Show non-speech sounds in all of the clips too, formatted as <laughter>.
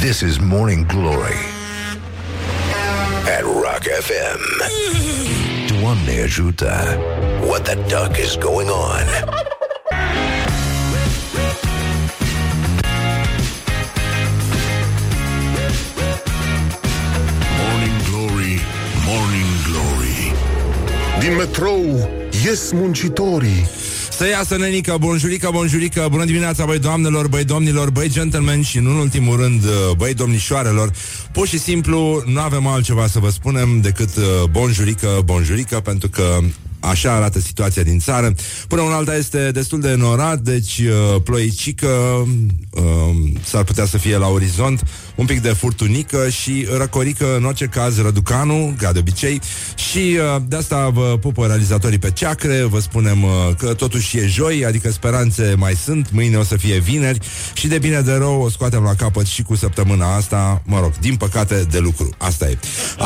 This is Morning Glory at Rock FM. Doamne ajută! What the duck is going on? Morning Glory, Morning Glory Din metrou ies muncitorii Să iasă nenică, bonjurică, bonjurică. Bună dimineața, băi doamnelor, băi domnilor Băi gentlemen și nu în ultimul rând Băi domnișoarelor. Pur și simplu nu avem altceva să vă spunem Decât uh, bonjurică, bonjurică Pentru că Așa arată situația din țară. Până un alta este destul de norat, deci uh, ploicică, uh, s-ar putea să fie la orizont, un pic de furtunică și răcorică, în orice caz, răducanu, ca de obicei. Și uh, de asta vă pupă realizatorii pe ceacre, vă spunem uh, că totuși e joi, adică speranțe mai sunt, mâine o să fie vineri și de bine de rău o scoatem la capăt și cu săptămâna asta, mă rog, din păcate de lucru. Asta e.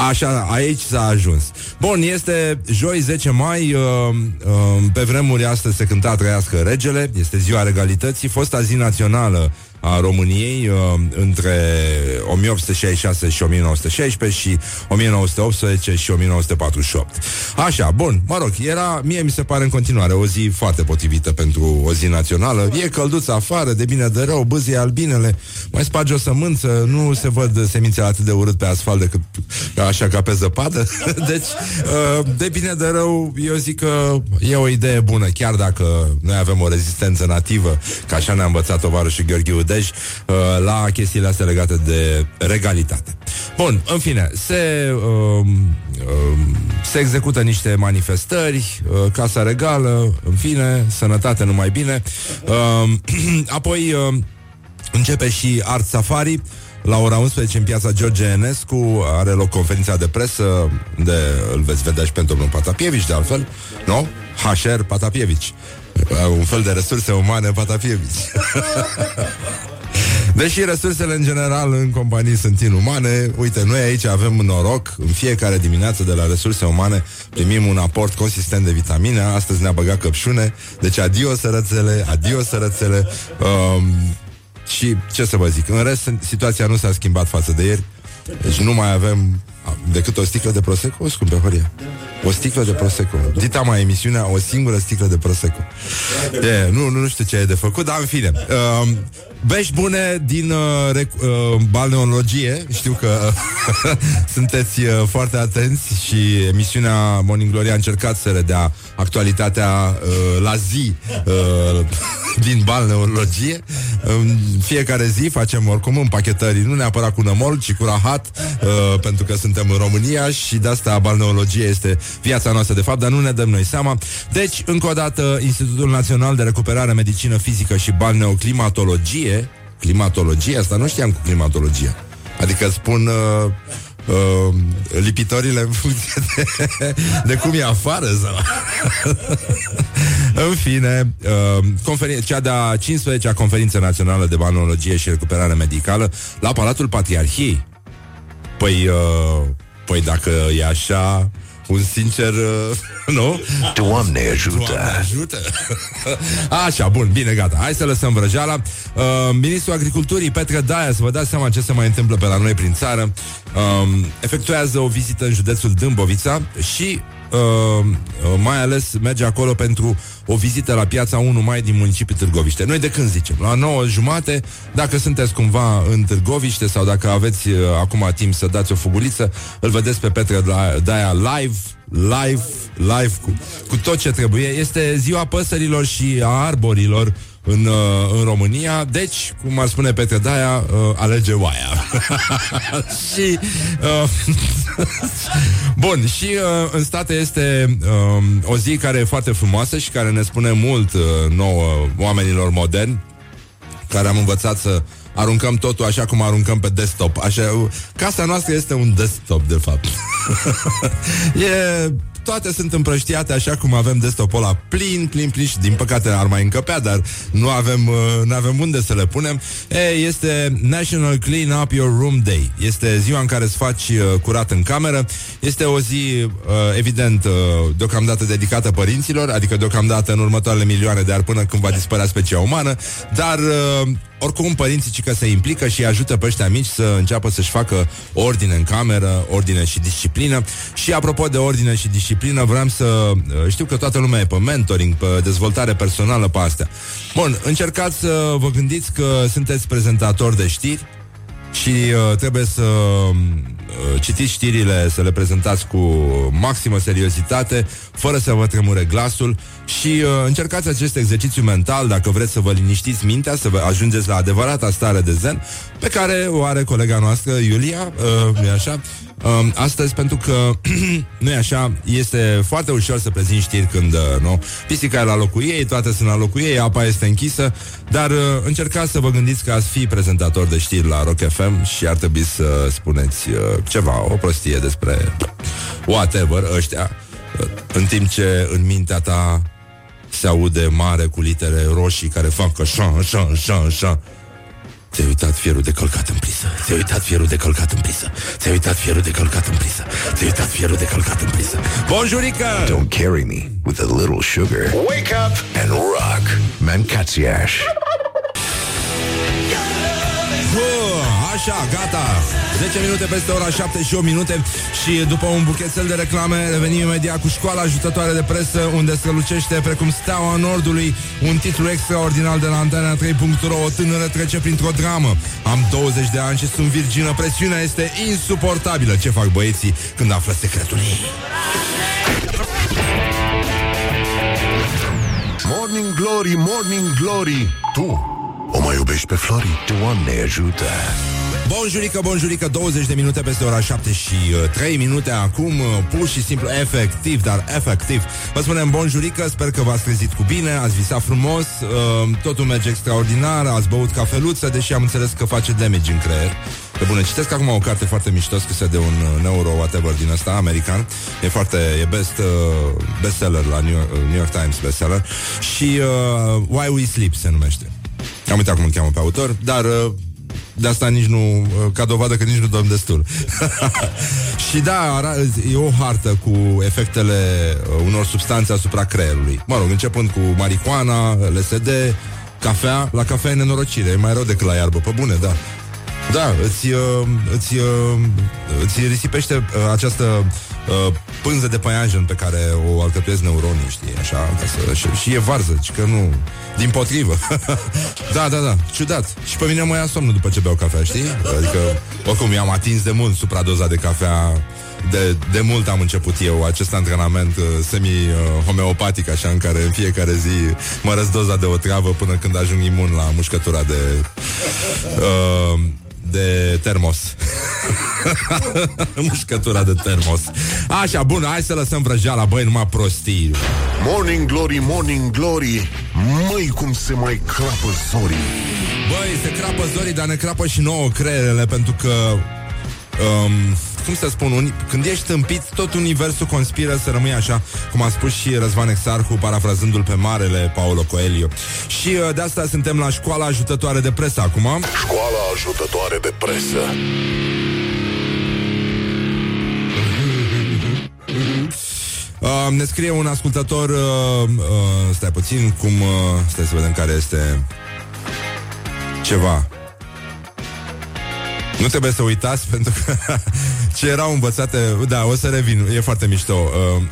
Așa, aici s-a ajuns. Bun, este joi 10 mai, uh, uh, pe vremuri astăzi se cânta Trăiască Regele, este ziua regalității, fosta zi națională a României uh, între 1866 și 1916 și 1918 și 1948. Așa, bun, mă rog, era, mie mi se pare în continuare o zi foarte potrivită pentru o zi națională. E călduță afară, de bine de rău, bâzie albinele, mai sparge o sămânță, nu se văd semințele atât de urât pe asfalt decât așa ca pe zăpadă. <laughs> deci, uh, de bine de rău, eu zic că e o idee bună, chiar dacă noi avem o rezistență nativă, ca așa ne-a învățat tovarășul Gheorghe Udej, uh, la chestiile astea legate de regalitate. Bun, în fine, se, uh, uh, se execută niște manifestări, uh, Casa Regală, în fine, sănătate numai bine. Uh, <clears throat> apoi uh, începe și Art Safari, la ora 11 în piața George Enescu are loc conferința de presă unde îl veți vedea și pentru domnul Patapievici, de altfel, nu? HR Patapievici. Un fel de resurse umane Patapievici. <laughs> Deși resursele în general în companii sunt inumane, uite, noi aici avem noroc, în fiecare dimineață de la resurse umane primim un aport consistent de vitamine, astăzi ne-a băgat căpșune, deci adio sărățele, adio sărățele, um, și ce să vă zic, în rest situația nu s-a schimbat față de ieri, deci nu mai avem decât o sticlă de Prosecco, scumpe Horia. O sticlă de Prosecco. Dita mai emisiunea, o singură sticlă de Prosecco. E, nu, nu, nu știu ce e de făcut, dar în fine. Uh, Bești bune din uh, rec- uh, balneologie Știu că uh, <laughs> sunteți uh, foarte atenți Și emisiunea Morning Glory a încercat să redea actualitatea uh, la zi uh, <laughs> din balneologie În fiecare zi facem oricum împachetări Nu neapărat cu nămol, ci cu rahat uh, Pentru că suntem în România Și de asta balneologie este viața noastră de fapt Dar nu ne dăm noi seama Deci, încă o dată, Institutul Național de Recuperare Medicină Fizică și Balneoclimatologie climatologie, asta nu știam cu climatologia. Adică spun uh, uh, lipitorile în funcție de, de cum e afară sau... <laughs> în fine, uh, conferin- cea de-a 15-a conferință națională de balneologie și recuperare medicală la Palatul Patriarhiei. Păi, uh, păi dacă e așa, un sincer, uh, <laughs> nu? Doamne ajută! Doamne ajută! <laughs> Așa, bun, bine, gata. Hai să lăsăm vrăjeala. Uh, Ministrul Agriculturii, Petre Daia, să vă dați seama ce se mai întâmplă pe la noi prin țară, uh, efectuează o vizită în județul Dâmbovița și Uh, mai ales merge acolo pentru o vizită la piața 1 mai din municipiul Târgoviște. Noi de când zicem? La 9 jumate, dacă sunteți cumva în Târgoviște sau dacă aveți uh, acum timp să dați o fuguliță, îl vedeți pe Petre Daia live, live, live cu, cu tot ce trebuie. Este ziua păsărilor și a arborilor în, uh, în România. Deci, cum ar spune Petre Daia, uh, alege oaia. <laughs> și uh, <laughs> Bun, și uh, în state este uh, o zi care e foarte frumoasă și care ne spune mult uh, nouă oamenilor moderni care am învățat să aruncăm totul așa cum aruncăm pe desktop. Așa, casa noastră este un desktop, de fapt. <laughs> e toate sunt împrăștiate așa cum avem desktopul ăla plin, plin, plin și din păcate ar mai încăpea, dar nu avem, uh, nu avem unde să le punem. E, este National Clean Up Your Room Day. Este ziua în care îți faci uh, curat în cameră. Este o zi, uh, evident, uh, deocamdată dedicată părinților, adică deocamdată în următoarele milioane de ani până când va dispărea specia umană, dar uh, oricum părinții că se implică și ajută pe ăștia mici să înceapă să-și facă ordine în cameră, ordine și disciplină. Și apropo de ordine și disciplină, vreau să... Uh, știu că toată lumea e pe mentoring, pe dezvoltare personală, pe astea. Bun, încercați să vă gândiți că sunteți prezentator de știri, și uh, trebuie să uh, citiți știrile, să le prezentați cu maximă seriozitate, fără să vă tremure glasul și uh, încercați acest exercițiu mental dacă vreți să vă liniștiți mintea, să vă ajungeți la adevărata stare de zen pe care o are colega noastră Iulia, uh, nu așa? Uh, astăzi pentru că <clears throat> nu e așa, este foarte ușor să prezinti știri când uh, nu, pisica e la locul ei, toate sunt la locul ei, apa este închisă, dar uh, încercați să vă gândiți că ați fi prezentator de știri la Rock FM și ar trebui să spuneți uh, ceva, o prostie despre whatever ăștia, uh, în timp ce în mintea ta se aude mare cu litere roșii care fac așa, așa, așa, așa. Ți-ai uitat fierul de călcat în prisă. Ți-ai uitat fierul de călcat în prisă. Ți-ai uitat fierul de călcat în prisă. Ți-ai uitat fierul de călcat în prisă. Bonjurică! Don't carry me with a little sugar. Wake up! And rock Mancațiaș Așa, gata 10 minute peste ora 7 și 8 minute Și după un buchetel de reclame Revenim imediat cu școala ajutătoare de presă Unde strălucește precum steaua nordului Un titlu extraordinar de la Antena 3.ro O tânără trece printr-o dramă Am 20 de ani și sunt virgină Presiunea este insuportabilă Ce fac băieții când află secretul ei? Morning Glory, Morning Glory Tu o mai iubești pe Flori? Doamne ajută! Bonjurică, bonjurică, 20 de minute peste ora 7 și uh, 3 minute acum, uh, pur și simplu efectiv, dar efectiv. Vă spunem bonjurică, sper că v-ați trezit cu bine, ați visat frumos, uh, totul merge extraordinar, ați băut cafeluță, deși am înțeles că face damage în creier. De bună, citesc acum o carte foarte mișto scrisă de un uh, neuro whatever din ăsta, american. E foarte, e best uh, bestseller la New York, uh, New York Times bestseller. Și uh, Why We Sleep se numește. Am uitat cum îl cheamă pe autor, dar uh, de asta nici nu, uh, ca dovadă că nici nu dorm destul. <laughs> și da, e o hartă cu efectele uh, unor substanțe asupra creierului. Mă rog, începând cu marihuana, LSD, cafea. La cafea e nenorocire, e mai rău decât la iarbă, pe bune, da. Da, îți, uh, îți, uh, îți risipește uh, această uh, pânză de păianjen pe care o alcătuiesc neuronii, știi, așa, ca să, și, și e varză, ci că nu, din potrivă. <laughs> da, da, da, ciudat. Și pe mine mă ia somnul după ce beau cafea, știi? Adică, oricum, i-am atins de mult supradoza de cafea de, de mult am început eu acest antrenament uh, semi-homeopatic, așa, în care în fiecare zi mă doza de o treabă până când ajung imun la mușcătura de... Uh, de termos. <laughs> Mușcătura de termos. Așa, bun, hai să lăsăm vrăjeala, băi, numai prostii. Morning Glory, Morning Glory, măi cum se mai crapă zorii. Băi, se crapă zorii, dar ne crapă și nouă creierele, pentru că... Um, cum să spun, un, când ești tâmpit, tot universul conspiră să rămâi așa, cum a spus și Răzvan Exarhu, parafrazându-l pe marele Paolo Coelho. Și uh, de asta suntem la școala ajutătoare de presă acum. Școala ajutătoare de presă. Uh, ne scrie un ascultător uh, uh, Stai puțin cum uh, Stai să vedem care este Ceva nu trebuie să uitați <laughs> pentru că ce erau învățate, da, o să revin, e foarte mișto. Uh,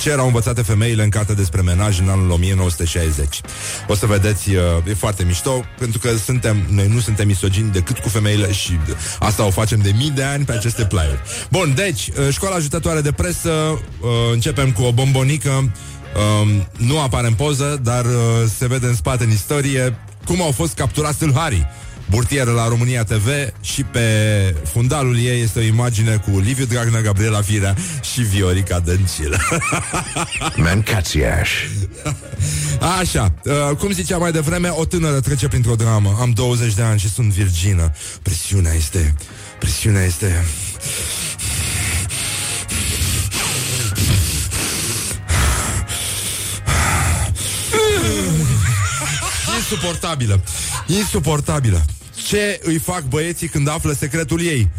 ce erau învățate femeile în carte despre menaj în anul 1960. O să vedeți, uh, e foarte mișto, pentru că suntem, noi nu suntem misogini decât cu femeile și asta o facem de mii de ani pe aceste plaiuri. Bun, deci, uh, școala ajutătoare de presă, uh, începem cu o bombonică, um, nu apare în poză, dar se vede în spate în istorie cum au fost capturați tâlharii burtieră la România TV și pe fundalul ei este o imagine cu Liviu Dragnea, Gabriela Firea și Viorica Dăncilă. <laughs> Mancațiaș. Așa, uh, cum zicea mai devreme, o tânără trece printr-o dramă. Am 20 de ani și sunt virgină. Presiunea este... Presiunea este... Insuportabilă. Insuportabilă. Ce îi fac băieții când află secretul ei? <laughs>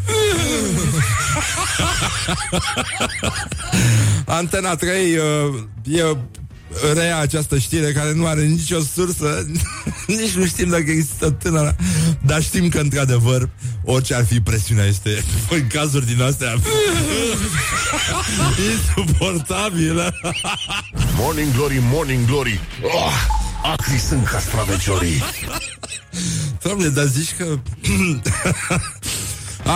Antena 3 uh, e reia această știre care nu are nicio sursă, <laughs> nici nu știm dacă există tânăra, dar știm că, într-adevăr, orice ar fi presiunea este, <laughs> în cazuri din astea, insuportabilă. Morning Glory, Morning Glory oh, Acri sunt castraveciorii Doamne, dar zici că... <clears throat>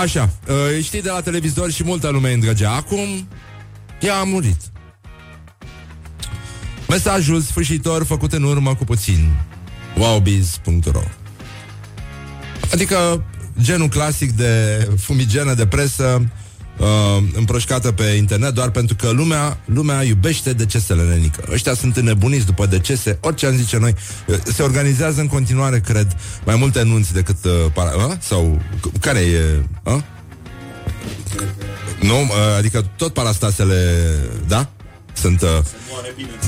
Așa, uh, știi de la televizor și multă lume îndrăgea. Acum, ea a murit. Mesajul sfârșitor făcut în urmă cu puțin. wowbiz.ro Adică genul clasic de fumigenă de presă uh, împroșcată pe internet doar pentru că lumea, lumea iubește decesele nenică. Ăștia sunt înnebuniți după decese, orice am zice noi. Uh, se organizează în continuare, cred, mai multe nunți decât... Uh, para, uh? Sau care e... Uh? Nu? Uh, adică tot parastasele... Da? Sunt... Uh...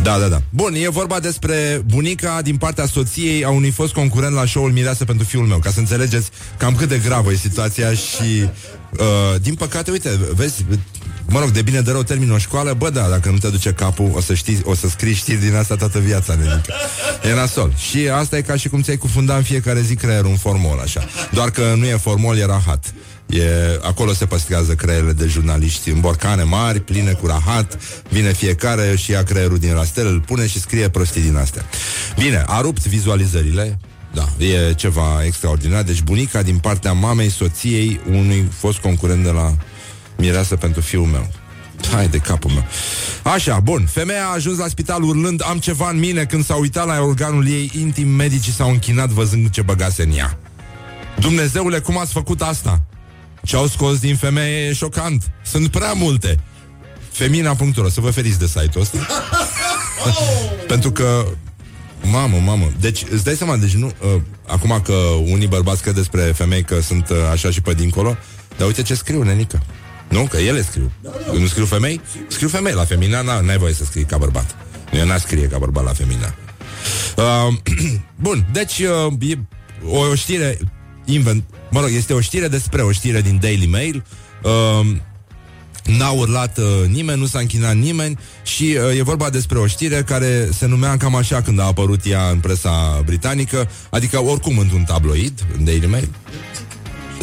Da, da, da. Bun, e vorba despre bunica din partea soției a unui fost concurent la show-ul Mireasă pentru fiul meu, ca să înțelegeți cam cât de gravă e situația și... Uh, din păcate, uite, vezi, mă rog, de bine de rău termin o școală, bă, da, dacă nu te duce capul, o să știi, o să scrii știri din asta toată viața, nenică. E nasol. Și asta e ca și cum ți-ai cufunda în fiecare zi creierul un formol, așa. Doar că nu e formol, e rahat. E, acolo se păstrează creierele de jurnaliști în borcane mari, pline cu rahat, vine fiecare și ia creierul din rastel, îl pune și scrie prostii din astea. Bine, a rupt vizualizările, da, e ceva extraordinar. Deci bunica din partea mamei, soției unui fost concurent de la Mireasă pentru fiul meu. Hai de capul meu. Așa, bun. Femeia a ajuns la spital urlând Am ceva în mine când s-a uitat la organul ei intim Medicii s-au închinat văzând ce băgase în ea Dumnezeule, cum ați făcut asta? Ce au scos din femeie e șocant Sunt prea multe Femina.ro, să vă feriți de site-ul ăsta <laughs> Pentru că Mamă, mamă. Deci, îți dai seama, deci nu... Uh, acum că unii bărbați cred despre femei că sunt uh, așa și pe dincolo, dar uite ce scriu, nenică. Nu? Că ele scriu. Da, da. Nu scriu femei? Scriu femei. La femina n-ai voie să scrii ca bărbat. Eu n-aș scrie ca bărbat la femina. Uh, <clears throat> bun, deci uh, e o știre invent, mă rog, este o știre despre o știre din Daily Mail. Uh, N-a urlat uh, nimeni, nu s-a închinat nimeni și uh, e vorba despre o știre care se numea cam așa când a apărut ea în presa britanică, adică oricum într-un tabloid, în Daily Mail.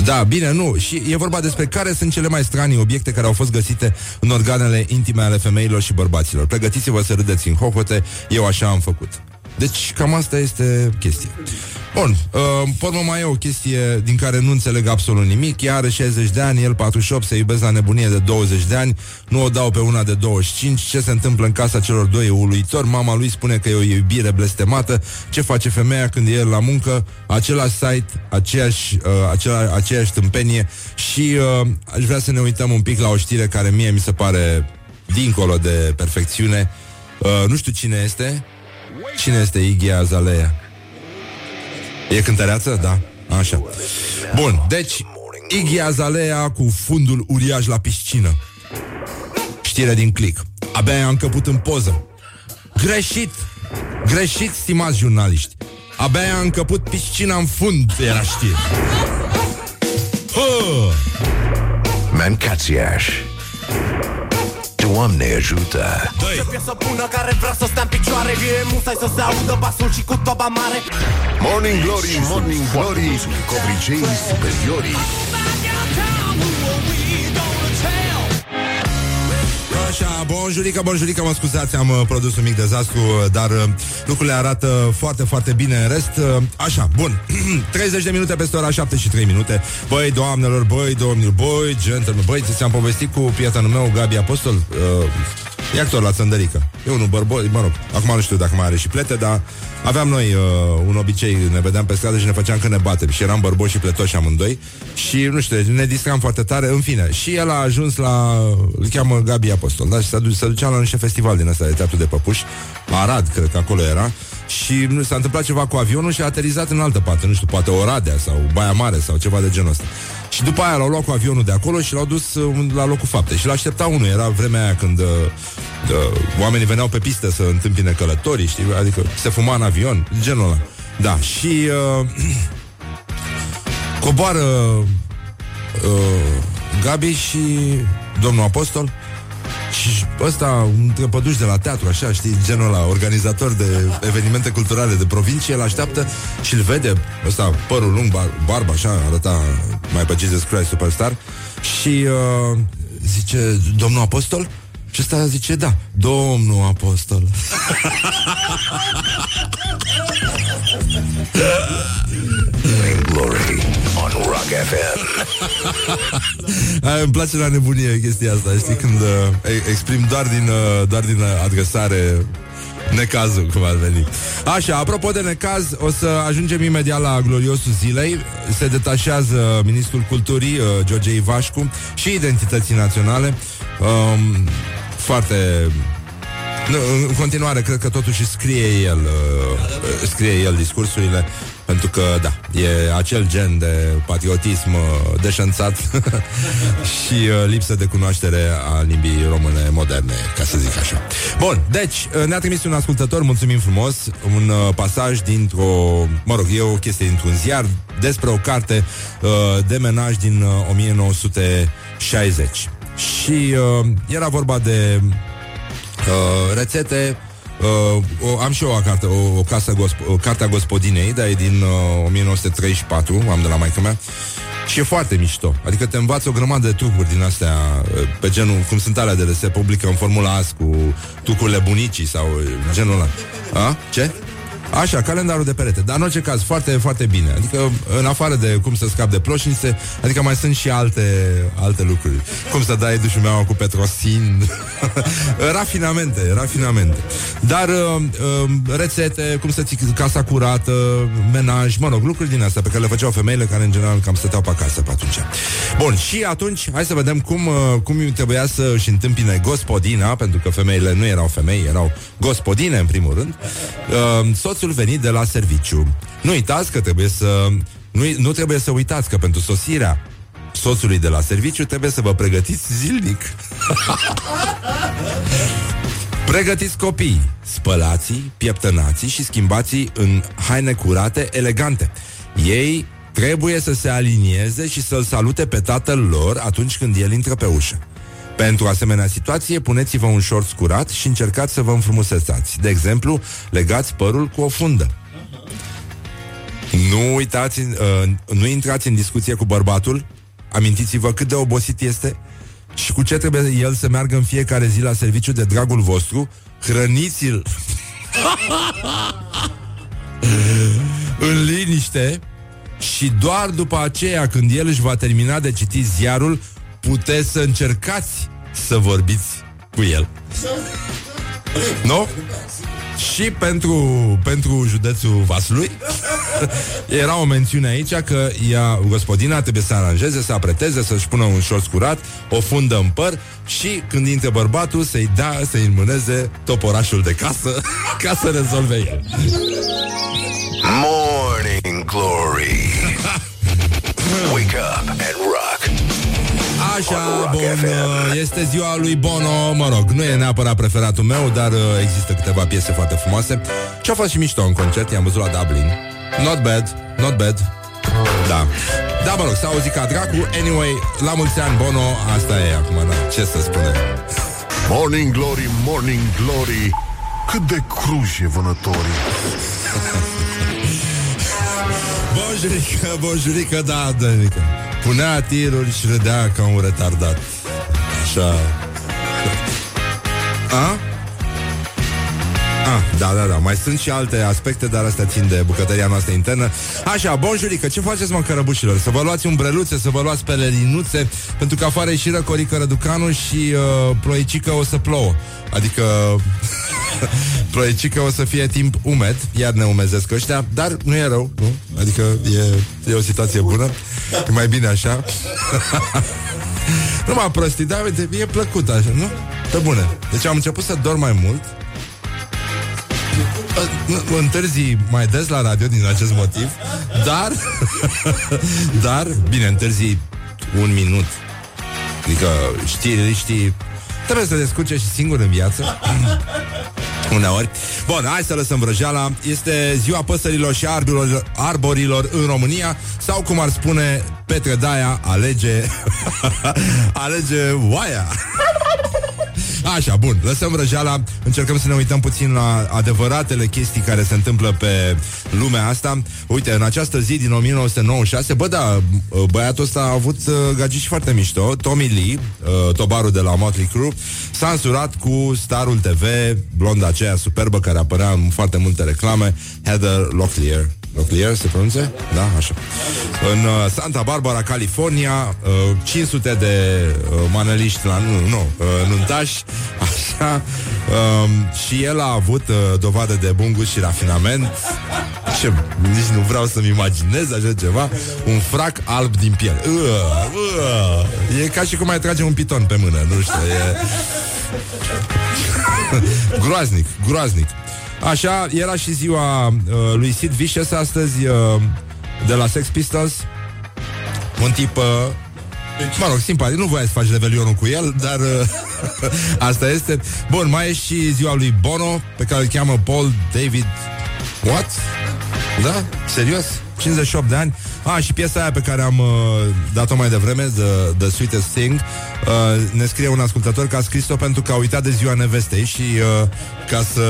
Da, bine, nu. Și e vorba despre care sunt cele mai stranii obiecte care au fost găsite în organele intime ale femeilor și bărbaților. Pregătiți-vă să râdeți în hohote, eu așa am făcut. Deci cam asta este chestia. Bun, uh, pormă mai e o chestie din care nu înțeleg absolut nimic. Ea are 60 de ani, el 48, se iubesc la nebunie de 20 de ani, nu o dau pe una de 25. Ce se întâmplă în casa celor doi e uluitor. Mama lui spune că e o iubire blestemată. Ce face femeia când e el la muncă? Același site, aceeași, uh, acela, aceeași tâmpenie și uh, aș vrea să ne uităm un pic la o știre care mie mi se pare dincolo de perfecțiune. Uh, nu știu cine este, Cine este Iggy Azalea? E cântăreață? Da. Așa. Bun, deci Iggy Azalea cu fundul uriaș la piscină. Știre din click. Abia am încăput în poză. Greșit! Greșit, stimați jurnaliști. Abia am încăput piscina în fund, era știre. Mancațiaș Doamne ajută. Ce să bună care vrea să stea în picioare E musai să se audă basul și cu toba mare. Morning Glory, Morning Glory Copriceii superiorii Așa, bonjurică, bonjurică, mă scuzați, am uh, produs un mic dezastru, uh, dar uh, lucrurile arată foarte, foarte bine în rest. Uh, așa, bun, <clears throat> 30 de minute peste ora 7 și 3 minute. Băi, doamnelor, băi, domnilor, băi, gentlemen, băi, ți-am povestit cu prietenul meu, Gabi Apostol, uh, e actor la Țăndărică. E unul bărboi, mă rog, acum nu știu dacă mai are și plete, dar aveam noi uh, un obicei, ne vedeam pe stradă și ne făceam că ne batem și eram bărboși și pletoși amândoi și, nu știu, ne distram foarte tare, în fine. Și el a ajuns la, îl cheamă Gabi Apostol, da? Și se, duce, se ducea la niște festival din ăsta de teatru de păpuși, Arad, cred că acolo era, și nu s-a întâmplat ceva cu avionul și a aterizat în altă parte, nu știu, poate Oradea sau Baia Mare sau ceva de genul ăsta. Și după aia l-au luat cu avionul de acolo și l-au dus uh, la locul faptei. Și l-aștepta unul, era vremea aia când uh, uh, oamenii veneau pe pistă să întâmpine călătorii, știi? Adică se fuma în avion, genul ăla. Da, și uh, <clears throat> coboară uh, Gabi și domnul apostol Și ăsta, un trepăduș de la teatru, așa, știi, genul ăla, organizator de evenimente culturale de provincie, îl așteaptă și îl vede, ăsta, părul lung, bar, barba, așa, arăta mai pe Jesus Christ Superstar, și uh, zice, domnul apostol? Și ăsta zice, da, domnul apostol. Glory on Rock FM. <laughs> Aia, îmi place la nebunie chestia asta, știi, când uh, exprim doar din, uh, doar din adresare necazul, cum ar veni. Așa, apropo de necaz, o să ajungem imediat la gloriosul zilei. Se detașează ministrul culturii, uh, George Ivașcu, și identității naționale. Um, foarte nu, în continuare, cred că totuși scrie el uh, scrie el discursurile pentru că, da, e acel gen de patriotism uh, deșanțat <laughs> și uh, lipsă de cunoaștere a limbii române moderne, ca să zic așa. Bun, deci, uh, ne-a trimis un ascultător, mulțumim frumos, un uh, pasaj dintr-o, mă rog, e o chestie dintr-un ziar despre o carte uh, de menaj din uh, 1960. Și uh, era vorba de uh, rețete Uh, o, am și eu o carte, o, o casă gosp- o cartea gospodinei, dar e din uh, 1934, am de la maică mea. Și e foarte mișto. Adică te învață o grămadă de trucuri din astea, uh, pe genul, cum sunt alea de se publică în Formula AS cu trucurile bunicii sau uh, genul ăla. A? Ce? Așa, calendarul de perete. Dar în orice caz, foarte, foarte bine. Adică, în afară de cum să scap de ploșnițe, adică mai sunt și alte, alte lucruri. Cum să dai dușul meu cu petrosin. <laughs> rafinamente, rafinamente. Dar uh, uh, rețete, cum să ții casa curată, menaj, mă rog, lucruri din astea pe care le făceau femeile care în general cam stăteau pe acasă pe atunci. Bun, și atunci, hai să vedem cum, uh, cum trebuia să își întâmpine gospodina, pentru că femeile nu erau femei, erau gospodine în primul rând. Uh, soțul venit de la serviciu. Nu uitați că trebuie să... Nu, nu trebuie să uitați că pentru sosirea soțului de la serviciu trebuie să vă pregătiți zilnic. <laughs> Pregătiți copii, spălați pieptănați și schimbați în haine curate, elegante. Ei trebuie să se alinieze și să-l salute pe tatăl lor atunci când el intră pe ușă. Pentru asemenea situație, puneți-vă un short curat și încercați să vă înfrumusețați. De exemplu, legați părul cu o fundă. Nu uitați, uh, nu intrați în discuție cu bărbatul, amintiți-vă cât de obosit este și cu ce trebuie el să meargă în fiecare zi la serviciu de dragul vostru, hrăniți-l <laughs> în liniște și doar după aceea, când el își va termina de citit ziarul, puteți să încercați să vorbiți cu el. Nu? Și pentru, pentru județul Vaslui <laughs> Era o mențiune aici Că ea, gospodina trebuie să aranjeze Să apreteze, să-și pună un șorț curat O fundă în păr Și când intre bărbatul să-i da, să-i înmâneze Toporașul de casă <laughs> Ca să rezolve el Morning Glory. <laughs> Wake up and rock. Așa, bun, uh, este ziua lui Bono. Mă rog, nu e neapărat preferatul meu Dar uh, există câteva piese foarte frumoase. Și a fost și mișto în concert, i-am văzut la Dublin. Not bad, not bad. Da, da mă rog, s-a auzit ca dracu. Anyway, la mulți ani Bono Asta e acum, da, ce să spunem? Morning Glory, Morning Glory. Cât de cruji e vânătorii <laughs> Bonjurică, bonjurică, da, Danica Punea tiruri și râdea ca un retardat Așa A? Ah, da, da, da. Mai sunt și alte aspecte, dar astea țin de bucătăria noastră internă. Așa, bonjurică, ce faceți, mă, cărăbușilor? Să vă luați umbreluțe, să vă luați pelerinuțe, pentru că afară e și răcorică răducanu și uh, ploicică o să plouă. Adică <laughs> ploicică o să fie timp umed, iar ne umezesc ăștia, dar nu e rău, nu? Adică e, e o situație bună. E mai bine așa. <laughs> nu m-am prostit, dar uite, e plăcut așa, nu? Pe bune. Deci am început să dorm mai mult întârzi mai des la radio din acest motiv, dar, <laughs> dar, bine, întârzi un minut. Adică știi, știi, trebuie să te descurce și singur în viață. Uneori. Bun, hai să lăsăm vrăjeala. Este ziua păsărilor și arborilor, arborilor în România sau, cum ar spune Petre Daia, alege <laughs> alege oaia. Așa, bun, lăsăm răjeala Încercăm să ne uităm puțin la adevăratele chestii Care se întâmplă pe lumea asta. Uite, în această zi din 1996 Bă, da, băiatul ăsta a avut uh, gagici foarte mișto Tommy Lee, uh, tobarul de la Motley Crue. S-a însurat cu starul TV Blonda aceea superbă care apărea în foarte multe reclame Heather Locklear Locklear se pronunțe? Da, așa. În uh, Santa Barbara, California, uh, 500 de uh, maneliști la nu, nu, uh, nuntași, <laughs> așa. Um, și el a avut uh, dovadă de bun gust și rafinament. Ce, nici nu vreau să-mi imaginez așa ceva. Un frac alb din piele. Uh, uh, e ca și cum ai trage un piton pe mână, nu știu, e... <laughs> groaznic, groaznic. Așa, era și ziua uh, lui Sid Vicious astăzi uh, de la Sex Pistols. Un tip uh, Mă rog, simpatic, nu voia să faci revelionul cu el, dar uh, <laughs> asta este. Bun, mai e și ziua lui Bono, pe care îl cheamă Paul David... What? Da? Serios? 58 de ani. A, și piesa aia pe care am uh, dat-o mai devreme, The, The Sweetest Thing, uh, ne scrie un ascultător că a scris-o pentru că a uitat de ziua nevestei și uh, ca, să,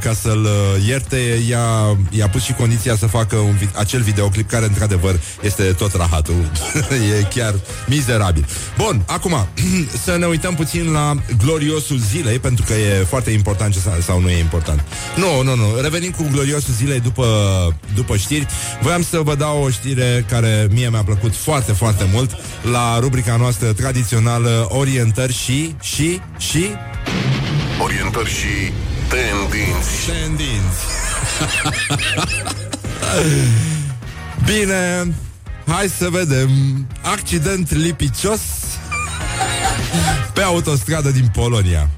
ca să-l uh, ierte, i-a, i-a pus și condiția să facă un, acel videoclip care, într-adevăr, este tot rahatul. <laughs> e chiar mizerabil. Bun, acum, <clears throat> să ne uităm puțin la gloriosul zilei, pentru că e foarte important ce sau, sau nu e important. Nu, nu, nu. Revenim cu gloriosul zilei după, după știri. Voiam să vă dau o știre care mie mi-a plăcut foarte, foarte mult la rubrica noastră tradițională Orientări și, și, și... Orientări și tendinți. Tendinți. <laughs> Bine, hai să vedem. Accident lipicios pe autostradă din Polonia.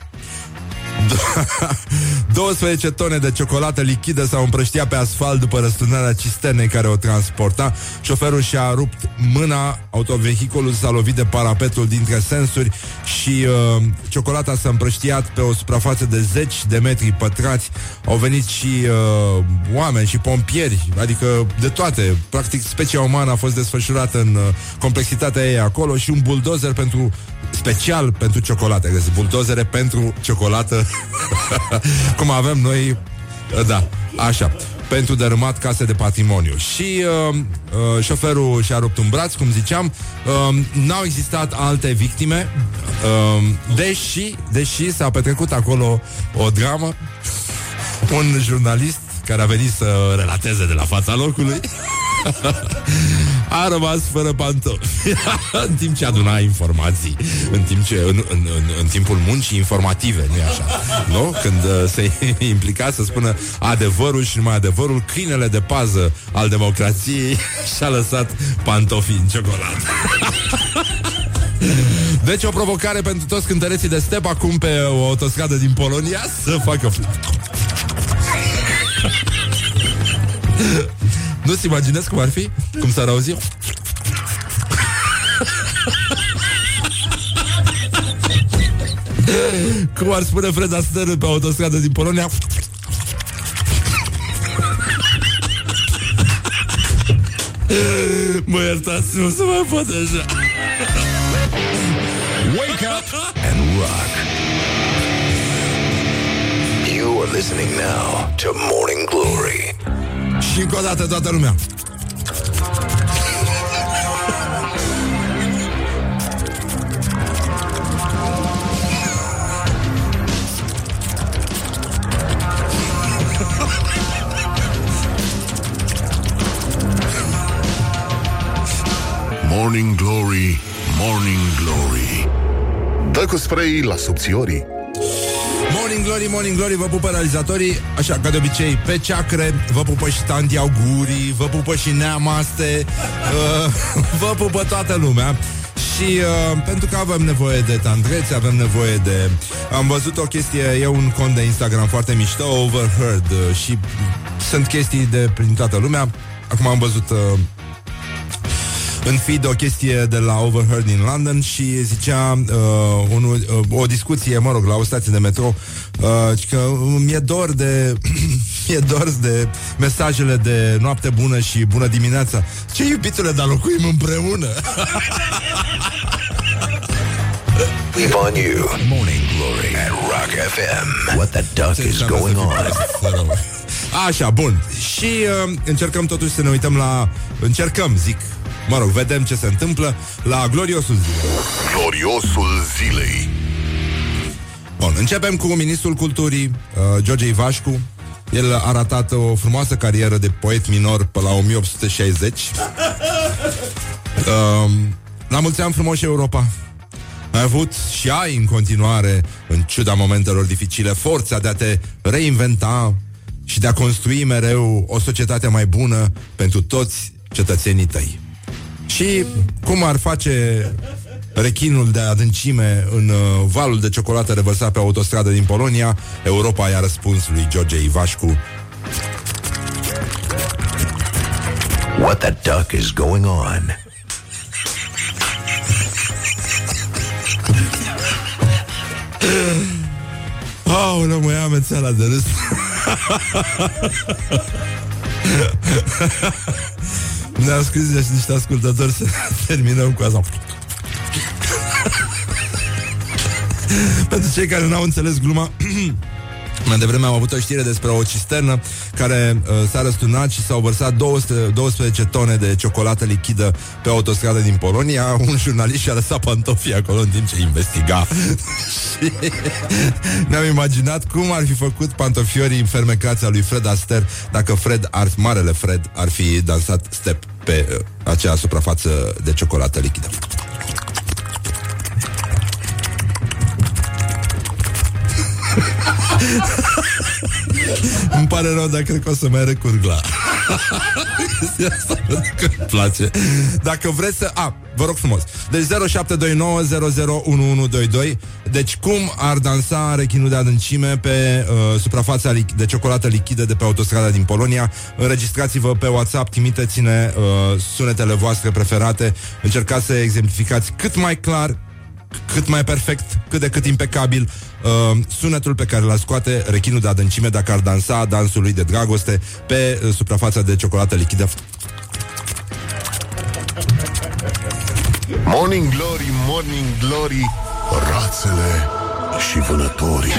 <laughs> 12 tone de ciocolată lichidă s-au împrăștiat pe asfalt după răsturnarea cisternei care o transporta. Șoferul și-a rupt mâna, autovehiculul s-a lovit de parapetul dintre sensuri și uh, ciocolata s-a împrăștiat pe o suprafață de zeci de metri pătrați. Au venit și uh, oameni și pompieri, adică de toate. Practic, specia umană a fost desfășurată în uh, complexitatea ei acolo și un buldozer pentru special pentru ciocolată. Găsi buldozere pentru ciocolată <laughs> cum avem noi, da, așa pentru dărâmat case de patrimoniu. Și uh, uh, șoferul și-a rupt un braț, cum ziceam. Uh, n-au existat alte victime, uh, deși, deși s-a petrecut acolo o dramă. <laughs> Un jurnalist care a venit să relateze de la fața locului <laughs> a rămas fără pantofi <laughs> în timp ce aduna informații, în, timp ce, în, în, în, în timpul muncii informative, nu-i așa? Nu? Când uh, se <laughs> implica să spună adevărul și numai adevărul, câinele de pază al democrației <laughs> și-a lăsat pantofii în ciocolată. Deci o provocare pentru toți cântăreții de step acum pe o autostradă din Polonia să facă Nu-ți imaginezi cum ar fi? Cum s-ar auzi? cum ar spune Fred Astaire pe autostradă din Polonia? mă iertați, nu se mai poate așa. Wake up and rock. You are listening now to Morning Glory. Și încă o dată toată lumea. Morning Glory, Morning Glory. Dă cu spray la subțiorii. Morning Glory, Morning Glory, vă pupă realizatorii Așa, ca de obicei, pe ceacre Vă pupă și Tanti Augurii Vă pupă și Neamaste uh, <laughs> Vă pupă toată lumea și uh, pentru că avem nevoie de tandrețe, avem nevoie de... Am văzut o chestie, e un cont de Instagram foarte mișto, Overheard, uh, și sunt chestii de prin toată lumea. Acum am văzut uh, în feed o chestie de la Overheard din London și zicea uh, un, uh, o discuție, mă rog, la o stație de metro uh, că mi-e dor de <clears throat> mi-e dor de mesajele de noapte bună și bună dimineața. Ce iubitule, dar locuim împreună! <laughs> Sleep on you. Morning Glory at Rock FM. What the duck is going on? Așa, bun. Și uh, încercăm totuși să ne uităm la... Încercăm, zic. Mă rog, vedem ce se întâmplă la gloriosul zilei. Gloriosul zilei. Bun, începem cu ministrul culturii, uh, George Ivașcu. El a ratat o frumoasă carieră de poet minor pe la 1860. Uh, la mulți ani frumoși Europa. Ai avut și ai în continuare, în ciuda momentelor dificile, forța de a te reinventa și de a construi mereu o societate mai bună pentru toți cetățenii tăi. Și cum ar face rechinul de adâncime în uh, valul de ciocolată revărsat pe autostradă din Polonia, Europa i-a răspuns lui George Ivașcu What the duck is going on? Aoleu, mă ia amețeala de râs Ne-au scris deci niște ascultători Să <laughs> terminăm cu asta. <laughs> Pentru cei care n-au înțeles gluma <clears throat> Mai devreme am avut o știre despre o cisternă care uh, s-a răsturnat și s-au vărsat 200, 12 tone de ciocolată lichidă pe autostradă din Polonia. <laughs> Un jurnalist și-a lăsat pantofii acolo în timp ce investiga. <laughs> și ne-am imaginat cum ar fi făcut pantofiorii în fermecația lui Fred Aster dacă Fred, ar, marele Fred, ar fi dansat step pe uh, acea suprafață de ciocolată lichidă. <laughs> Îmi pare rău, dar cred că o să mai recurg la Asta pentru că îmi place. Dacă vreți să... A, vă rog frumos. Deci 0729001122 Deci cum ar dansa rechinul de adâncime Pe uh, suprafața de ciocolată lichidă De pe autostrada din Polonia? Înregistrați-vă pe WhatsApp Trimiteți-ne uh, sunetele voastre preferate. Încercați să exemplificați cât mai clar cât mai perfect, cât de cât impecabil uh, sunetul pe care l-ar scoate rechinul de adâncime dacă ar dansa dansul lui de dragoste pe uh, suprafața de ciocolată lichidă. Morning Glory, Morning Glory, rațele și vânătorii.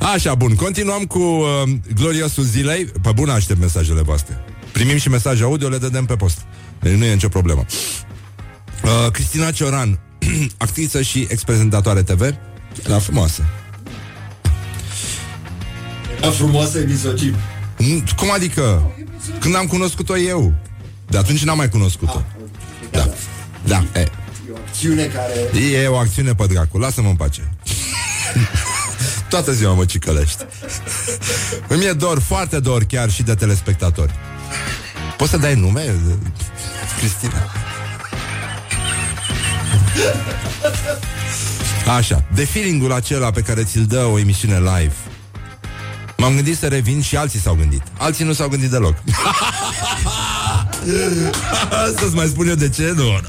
<laughs> Așa, bun, continuăm cu uh, gloriosul zilei. Pe bună aștept mesajele voastre. Primim și mesaje audio, le dădem pe post. Deci nu e nicio problemă. Uh, Cristina Cioran, <clears throat> actriță și ex-prezentatoare TV, era frumoasă. Era frumoasă e misogin. Cum adică? Când am cunoscut-o eu. De atunci n-am mai cunoscut-o. Da. Da. E. E o acțiune care... E o acțiune pe dracu. Lasă-mă în pace. <laughs> Toată ziua mă cicălești. Îmi e dor, foarte dor chiar și de telespectatori. Poți să dai nume? Cristina. Așa, de feeling-ul acela pe care ți-l dă o emisiune live M-am gândit să revin și alții s-au gândit Alții nu s-au gândit deloc <laughs> Să-ți mai spun eu de ce? Nu, nu,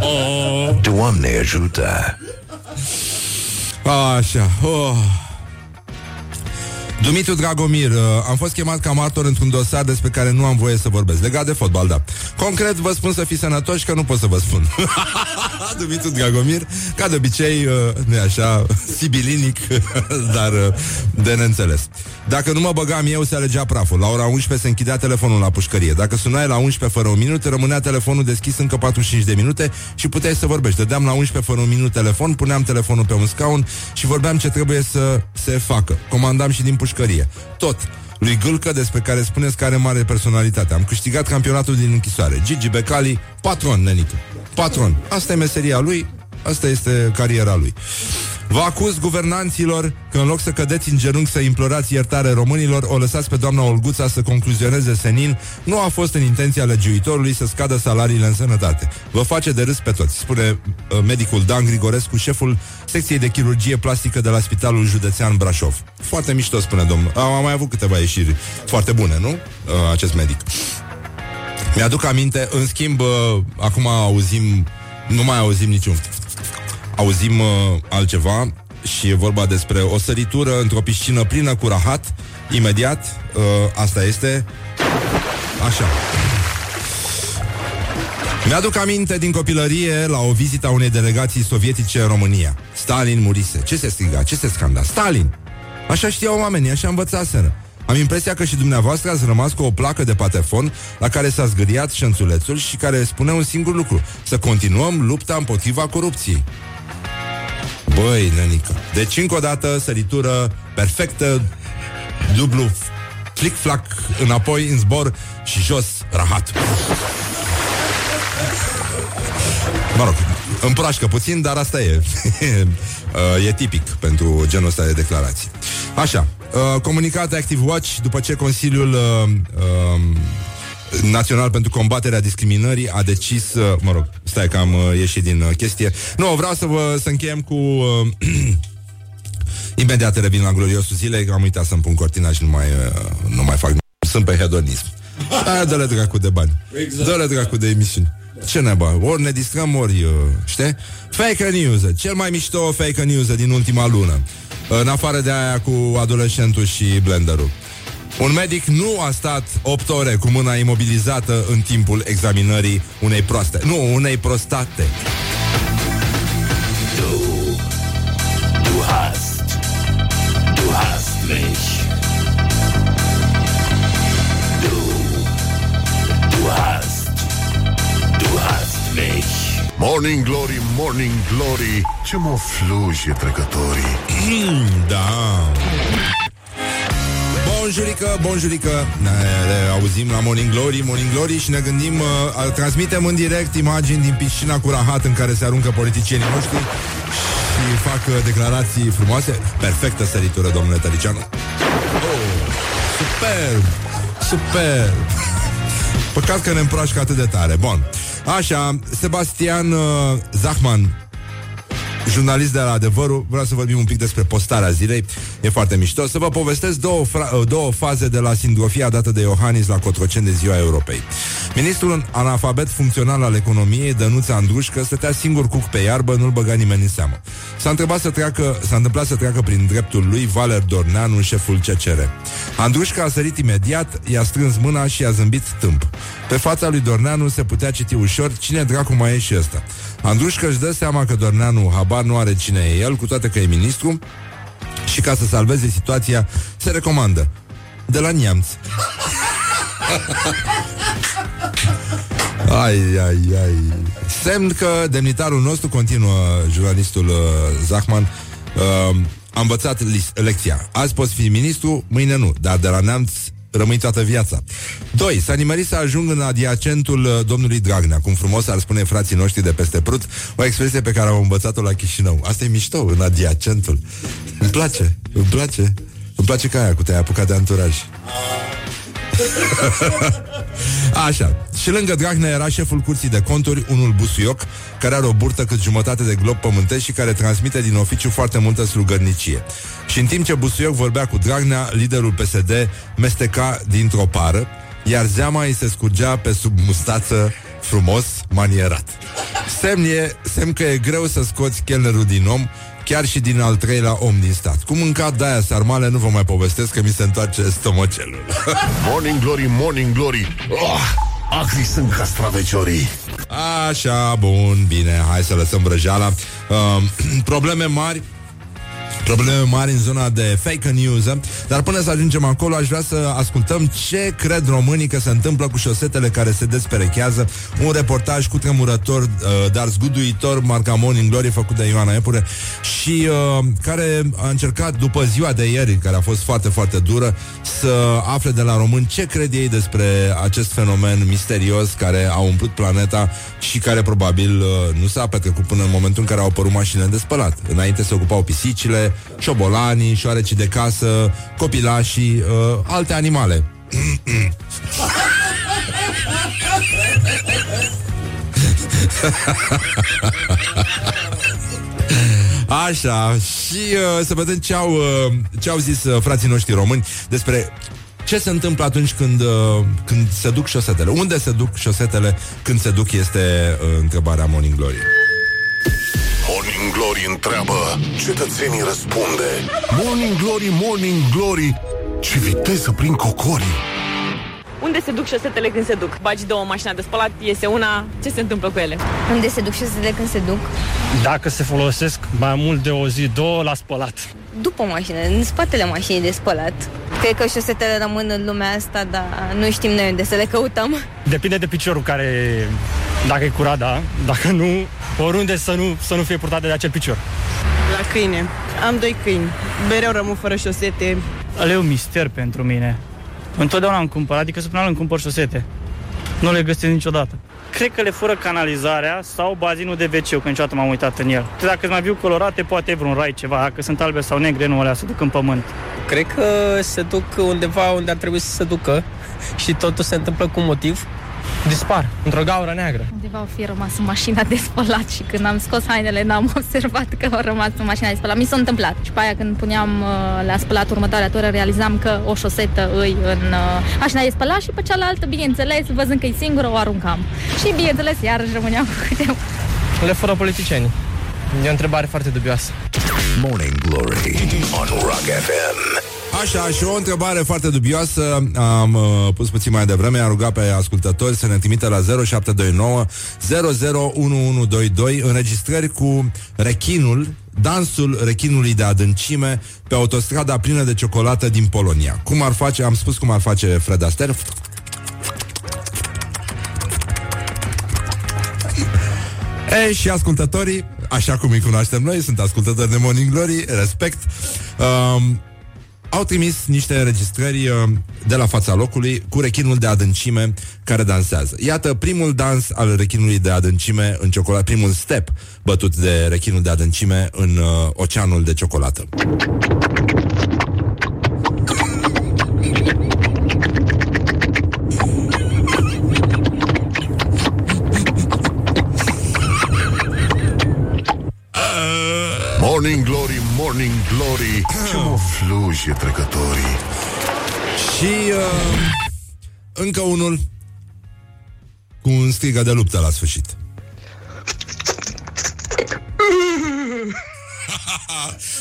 nu Doamne ajută! Așa oh. Dumitru Dragomir, uh, am fost chemat ca martor într-un dosar despre care nu am voie să vorbesc. Legat de fotbal, da. Concret, vă spun să fiți sănătoși, că nu pot să vă spun. <laughs> Dumitru Dragomir, ca de obicei, uh, nu așa, <laughs> sibilinic, <laughs> dar uh, de neînțeles. Dacă nu mă băgam eu, se alegea praful. La ora 11 se închidea telefonul la pușcărie. Dacă sunai la 11 fără un minut, rămânea telefonul deschis încă 45 de minute și puteai să vorbești. Dădeam la 11 fără un minut telefon, puneam telefonul pe un scaun și vorbeam ce trebuie să se facă. Comandam și din pușcărie. Tot lui Gâlcă, despre care spuneți că are mare personalitate. Am câștigat campionatul din închisoare. Gigi Becali, patron, nenică. Patron. Asta e meseria lui, asta este cariera lui. Vă acuz guvernanților că în loc să cădeți în genunchi să implorați iertare românilor, o lăsați pe doamna Olguța să concluzioneze senin, nu a fost în intenția legiuitorului să scadă salariile în sănătate. Vă face de râs pe toți, spune uh, medicul Dan Grigorescu, șeful secției de chirurgie plastică de la Spitalul Județean Brașov. Foarte mișto, spune domnul. Am mai avut câteva ieșiri foarte bune, nu? Uh, acest medic. Mi-aduc aminte, în schimb, uh, acum auzim, nu mai auzim niciun auzim uh, altceva și e vorba despre o săritură într-o piscină plină cu rahat. Imediat, uh, asta este. Așa. Mi-aduc aminte din copilărie la o vizită a unei delegații sovietice în România. Stalin murise. Ce se striga? Ce se scanda? Stalin! Așa știau oamenii, așa învățaseră. Am impresia că și dumneavoastră ați rămas cu o placă de patefon la care s-a zgâriat șănțulețul și care spune un singur lucru. Să continuăm lupta împotriva corupției. Băi, nenică. Deci, încă o dată, săritură perfectă, dublu flic-flac înapoi în zbor și jos rahat. Mă rog, împrașcă puțin, dar asta e. <laughs> Uh, e tipic pentru genul ăsta de declarații. Așa, uh, comunicat Active Watch după ce Consiliul uh, uh, Național pentru combaterea discriminării a decis, uh, mă rog, stai că am uh, ieșit din uh, chestie. Nu, vreau să vă să încheiem cu uh, <clears throat> Imediat revin la gloriosul zilei, am uitat să-mi pun cortina și nu mai, uh, nu mai fac Sunt pe hedonism. Aia dă-le dracu de bani. Exact. Dă-le dracu de emisiuni. Ce neba? Ori ne distrăm, ori, uh, știi? Fake news. Cel mai mișto fake news din ultima lună. În afară de aia cu adolescentul și blenderul. Un medic nu a stat 8 ore cu mâna imobilizată în timpul examinării unei proaste. Nu, unei prostate. mich. Du, du hast, du hast mich. Morning Glory, Morning Glory Ce mă fluje trecătorii Mm, da. Bonjurică, bonjurică Ne le auzim la Morning Glory, Morning Glory Și ne gândim, uh, transmitem în direct imagini din piscina cu rahat În care se aruncă politicienii noștri și fac uh, declarații frumoase. Perfectă săritură, domnule Tăricianu. Oh, superb! Superb! Păcat că ne împroașcă atât de tare. Bun. Așa, Sebastian uh, Zahman jurnalist de la Adevărul, vreau să vorbim un pic despre postarea zilei. E foarte mișto. Să vă povestesc două, fra- două faze de la sindrofia dată de Iohannis la Cotroceni de Ziua Europei. Ministrul analfabet funcțional al economiei, Dănuța Andrușcă, stătea singur cuc pe iarbă, nu-l băga nimeni în seamă. S-a întâmplat să treacă, s-a întâmplat să treacă prin dreptul lui Valer Dorneanu, șeful CCR. Andrușcă a sărit imediat, i-a strâns mâna și i-a zâmbit tâmp. Pe fața lui Dorneanu se putea citi ușor cine dracu mai e și ăsta. Andrușcă își dă seama că Dorneanu habar nu are cine e el, cu toate că e ministru, și ca să salveze situația, se recomandă de la Neamț. <laughs> Ai, ai, ai. Semn că demnitarul nostru, continuă jurnalistul uh, Zahman, uh, a învățat lecția. Azi poți fi ministru, mâine nu, dar de la neamț rămâi toată viața. 2. S-a nimerit să ajung în adiacentul uh, domnului Dragnea, cum frumos ar spune frații noștri de peste Prut, o expresie pe care am învățat-o la Chișinău. Asta e mișto, în adiacentul. Îmi place, îmi place. Îmi place ca aia cu te-ai apucat de anturaj. <laughs> Așa. Și lângă Dragnea era șeful curții de conturi, unul busuioc, care are o burtă cât jumătate de glob pământesc și care transmite din oficiu foarte multă slugărnicie. Și în timp ce busuioc vorbea cu Dragnea, liderul PSD mesteca dintr-o pară, iar zeama îi se scurgea pe sub mustață frumos, manierat. Semn, e, semn că e greu să scoți chelnerul din om chiar și din al treilea om din stat. Cum mânca daia sarmale, nu vă mai povestesc că mi se întoarce stomacelul. <laughs> morning Glory, Morning Glory oh, Acri sunt castraveciorii Așa, bun, bine, hai să lăsăm vrăjeala. Uh, <clears throat> probleme mari probleme mari în zona de fake news, dar până să ajungem acolo aș vrea să ascultăm ce cred românii că se întâmplă cu șosetele care se desperechează, un reportaj cu tremurător, uh, dar zguduitor, marca Morning Glory făcut de Ioana Epure și uh, care a încercat după ziua de ieri, care a fost foarte, foarte dură, să afle de la români ce cred ei despre acest fenomen misterios care a umplut planeta și care probabil uh, nu s-a petrecut până în momentul în care au apărut mașinile de spălat. Înainte se ocupau pisicile, șobolanii, șoarecii de casă, copilașii, uh, alte animale. Așa, și uh, să vedem ce au, uh, ce au zis uh, frații noștri români despre ce se întâmplă atunci când, uh, când se duc șosetele. Unde se duc șosetele când se duc este uh, întrebarea Morning Glory. Morning Glory întreabă Cetățenii răspunde Morning Glory, Morning Glory Ce viteză prin cocorii Unde se duc șosetele când se duc? Bagi două mașina de spălat, iese una, ce se întâmplă cu ele? Unde se duc șosetele când se duc? Dacă se folosesc mai mult de o zi, două, la spălat. După mașină, în spatele mașinii de spălat. Cred că șosetele rămân în lumea asta, dar nu știm noi unde să le căutăm. Depinde de piciorul care, dacă e curat, da, dacă nu, oriunde să nu, să nu fie purtate de acel picior. La câine. Am doi câini. Mereu rămân fără șosete. Ale e un mister pentru mine. Întotdeauna am cumpărat, adică săptămânal îmi cumpăr șosete. Nu le găsesc niciodată. Cred că le fură canalizarea sau bazinul de wc că niciodată m-am uitat în el. Dacă sunt mai viu colorate, poate e vreun rai ceva. Dacă sunt albe sau negre, nu alea se duc în pământ. Cred că se duc undeva unde ar trebui să se ducă <laughs> și totul se întâmplă cu motiv. Dispar, într-o gaură neagră. Undeva au fi rămas în mașina de spălat și când am scos hainele n-am <laughs> observat că au rămas în mașina de spălat. Mi s-a întâmplat. Și pe aia când puneam uh, la spălat următoarea tură, realizam că o șosetă îi în uh, mașina de spălat și pe cealaltă, bineînțeles, văzând că e singură, o aruncam. Și bineînțeles, iarăși rămâneam cu câte Le fără politicieni. E o întrebare foarte dubioasă. Morning Glory on Rock FM. Așa, și o întrebare foarte dubioasă Am uh, pus puțin mai devreme Am rugat pe ascultători să ne trimite la 0729 001122 Înregistrări cu rechinul Dansul rechinului de adâncime Pe autostrada plină de ciocolată din Polonia Cum ar face, am spus cum ar face Fred Astaire E, și ascultătorii, așa cum îi cunoaștem noi, sunt ascultători de Morning Glory, respect. Um, au trimis niște înregistrări uh, de la fața locului cu rechinul de adâncime care dansează. Iată primul dans al rechinului de adâncime în ciocolată, primul step bătut de rechinul de adâncime în uh, oceanul de ciocolată. Morning Glory Ce mă fluje trecătorii Și uh, încă unul cu un strigă de luptă la sfârșit. <laughs>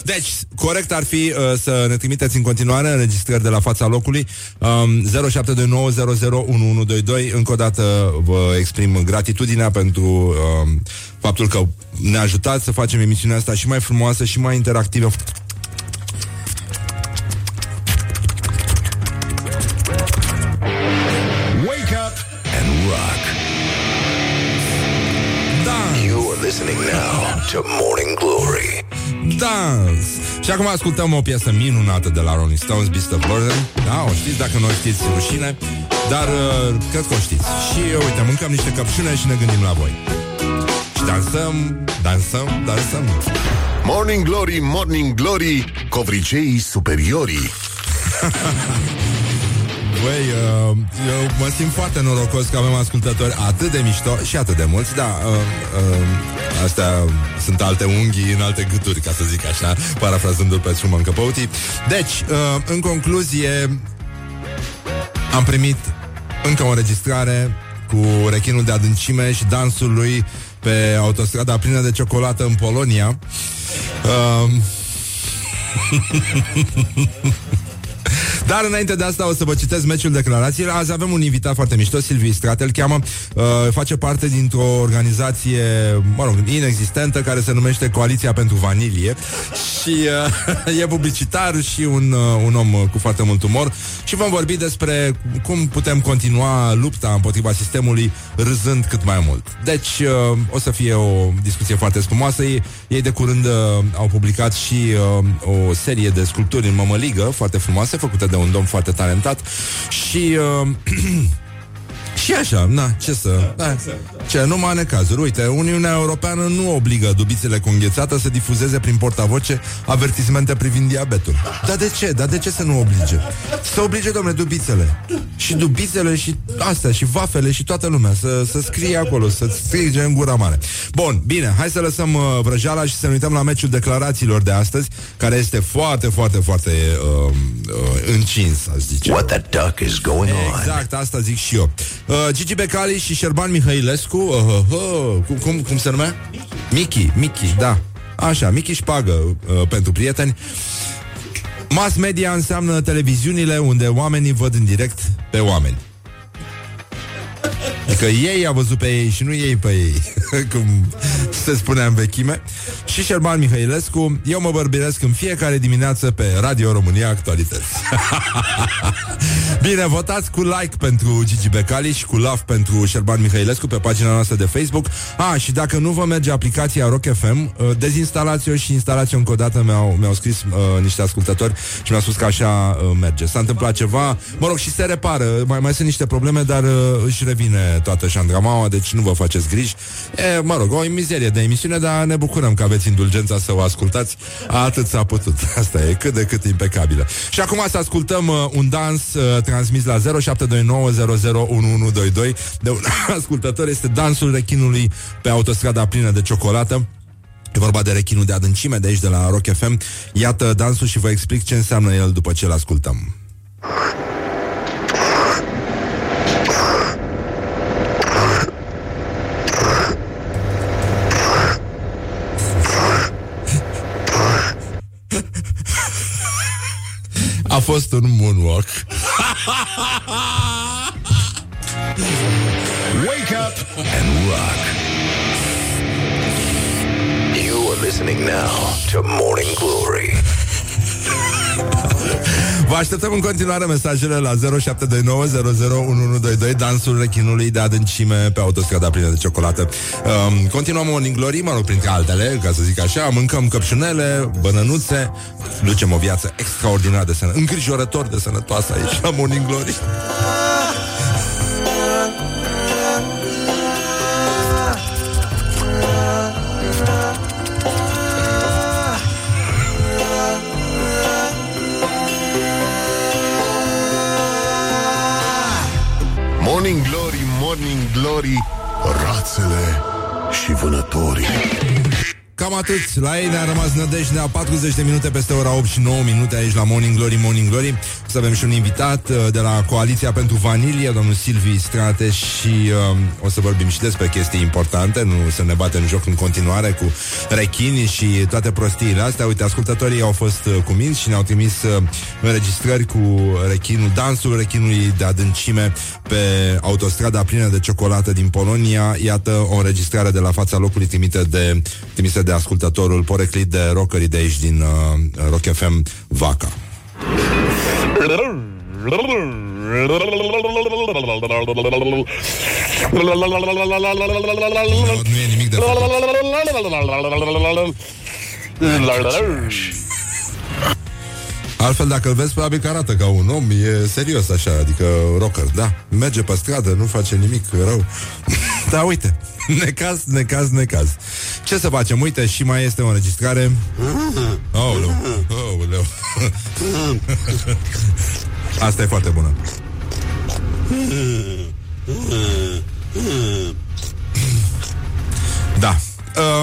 Deci, corect ar fi uh, să ne trimiteți în continuare înregistrări de la fața locului um, 0729001122 Încă o dată vă exprim gratitudinea pentru um, faptul că ne ajutați să facem emisiunea asta și mai frumoasă și mai interactivă Wake up and rock. Dans. You are listening now to Morning Glory. Dans Și acum ascultăm o piesă minunată de la Rolling Stones, Beast of Burden. Da, o știți, dacă nu o știți, rușine Dar uh, cred că o știți. Și uh, uite, mâncăm niște căpșune și ne gândim la voi. Și dansăm, dansăm, dansăm. Morning Glory, Morning Glory Covriceii superiorii <laughs> Băi, uh, eu mă simt foarte norocos că avem ascultători atât de mișto și atât de mulți, da, uh, uh, astea sunt alte unghii în alte gâturi, ca să zic așa, parafrazându-l pe Truman Capote. Deci, uh, în concluzie, am primit încă o înregistrare cu rechinul de adâncime și dansul lui pe autostrada plină de ciocolată în Polonia. Uh, <laughs> Dar înainte de asta o să vă citesc meciul declarațiilor. Azi avem un invitat foarte mișto, Silviu Strat, îl cheamă, uh, face parte dintr-o organizație, mă rog, inexistentă, care se numește Coaliția pentru Vanilie și uh, <laughs> e publicitar și un, uh, un om uh, cu foarte mult umor și vom vorbi despre cum putem continua lupta împotriva sistemului râzând cât mai mult. Deci uh, o să fie o discuție foarte spumoasă. Ei, ei de curând uh, au publicat și uh, o serie de sculpturi în mămăligă foarte frumoase, făcute de un domn foarte talentat. Și uh, <clears throat> și așa, na, ce să... Da, ce, numai în cazuri. Uite, Uniunea Europeană nu obligă dubițele cu înghețată să difuzeze prin portavoce avertismente privind diabetul. Dar de ce? Dar de ce să nu oblige? Să oblige, domnule, dubițele. Și dubițele și astea, și vafele și toată lumea. Să, să scrie acolo, să strige în gura mare. Bun, bine, hai să lăsăm uh, vrăjeala și să ne uităm la meciul declarațiilor de astăzi, care este foarte, foarte, foarte uh, uh, încins, aș zice. What the duck is going on? Exact, asta zic și eu. Uh, Gigi Becali și Șerban Mihailescu, uh, uh, uh, cum, cum, cum se numea? Michi, Michi, da. Așa, Michi Șpagă uh, pentru prieteni. Mass media înseamnă televiziunile unde oamenii văd în direct pe oameni. Adică ei a văzut pe ei și nu ei pe ei <laughs> Cum se spunea în vechime Și Șerban Mihailescu Eu mă bărbiresc în fiecare dimineață Pe Radio România Actualități <laughs> Bine, votați cu like pentru Gigi Becali Și cu love pentru Șerban Mihailescu Pe pagina noastră de Facebook Ah, și dacă nu vă merge aplicația Rock FM uh, Dezinstalați-o și instalați-o încă o dată Mi-au, mi-au scris uh, niște ascultători Și mi-au spus că așa uh, merge S-a întâmplat ceva, mă rog, și se repară Mai, mai sunt niște probleme, dar uh, își revine toată șandramaua, deci nu vă faceți griji. E, mă rog, o mizerie de emisiune, dar ne bucurăm că aveți indulgența să o ascultați. Atât s-a putut. <laughs> Asta e cât de cât impecabilă. Și acum să ascultăm uh, un dans uh, transmis la 0729001122 de un <laughs> ascultător. Este dansul rechinului pe autostrada plină de ciocolată. E vorba de rechinul de adâncime de aici, de la Rock FM. Iată dansul și vă explic ce înseamnă el după ce l ascultăm. Fost un moonwalk. Wake up and rock. You are listening now to Morning Glory. <laughs> Vă așteptăm în continuare mesajele la 0729001122 Dansul rechinului de adâncime pe autostrada plină de ciocolată. Um, Continuăm Morning Glory, mă rog, printre altele, ca să zic așa Mâncăm căpșunele, bănănuțe Ducem o viață extraordinar de sănătoasă Îngrijorător de sănătoasă aici la Morning Glory Morning Glory, rațele și vânătorii. Cam atât. La ei ne-a rămas nădejdea 40 de minute peste ora 8 și 9 minute aici la Morning Glory, Morning Glory. Să avem și un invitat uh, de la Coaliția pentru Vanilie, domnul Silvi Strate și uh, o să vorbim și despre chestii importante, nu să ne batem în joc în continuare cu rechini și toate prostiile astea. Uite, ascultătorii au fost uh, cuminți și ne-au trimis uh, înregistrări cu rechinul, dansul rechinului de adâncime pe autostrada plină de ciocolată din Polonia. Iată o înregistrare de la fața locului trimită de, trimisă de ascultătorul poreclit de rockerii de aici din uh, Rock FM Vaca. Nu, nu e nimic de Altfel, dacă îl vezi, probabil că arată ca un om E serios așa, adică rocker Da, merge pe stradă, nu face nimic rău. <laughs> Da, uite <laughs> Necaz, necaz, necaz. Ce să facem? Uite, și mai este o înregistrare. Aoleu, aoleu. <laughs> Asta e foarte bună. Da.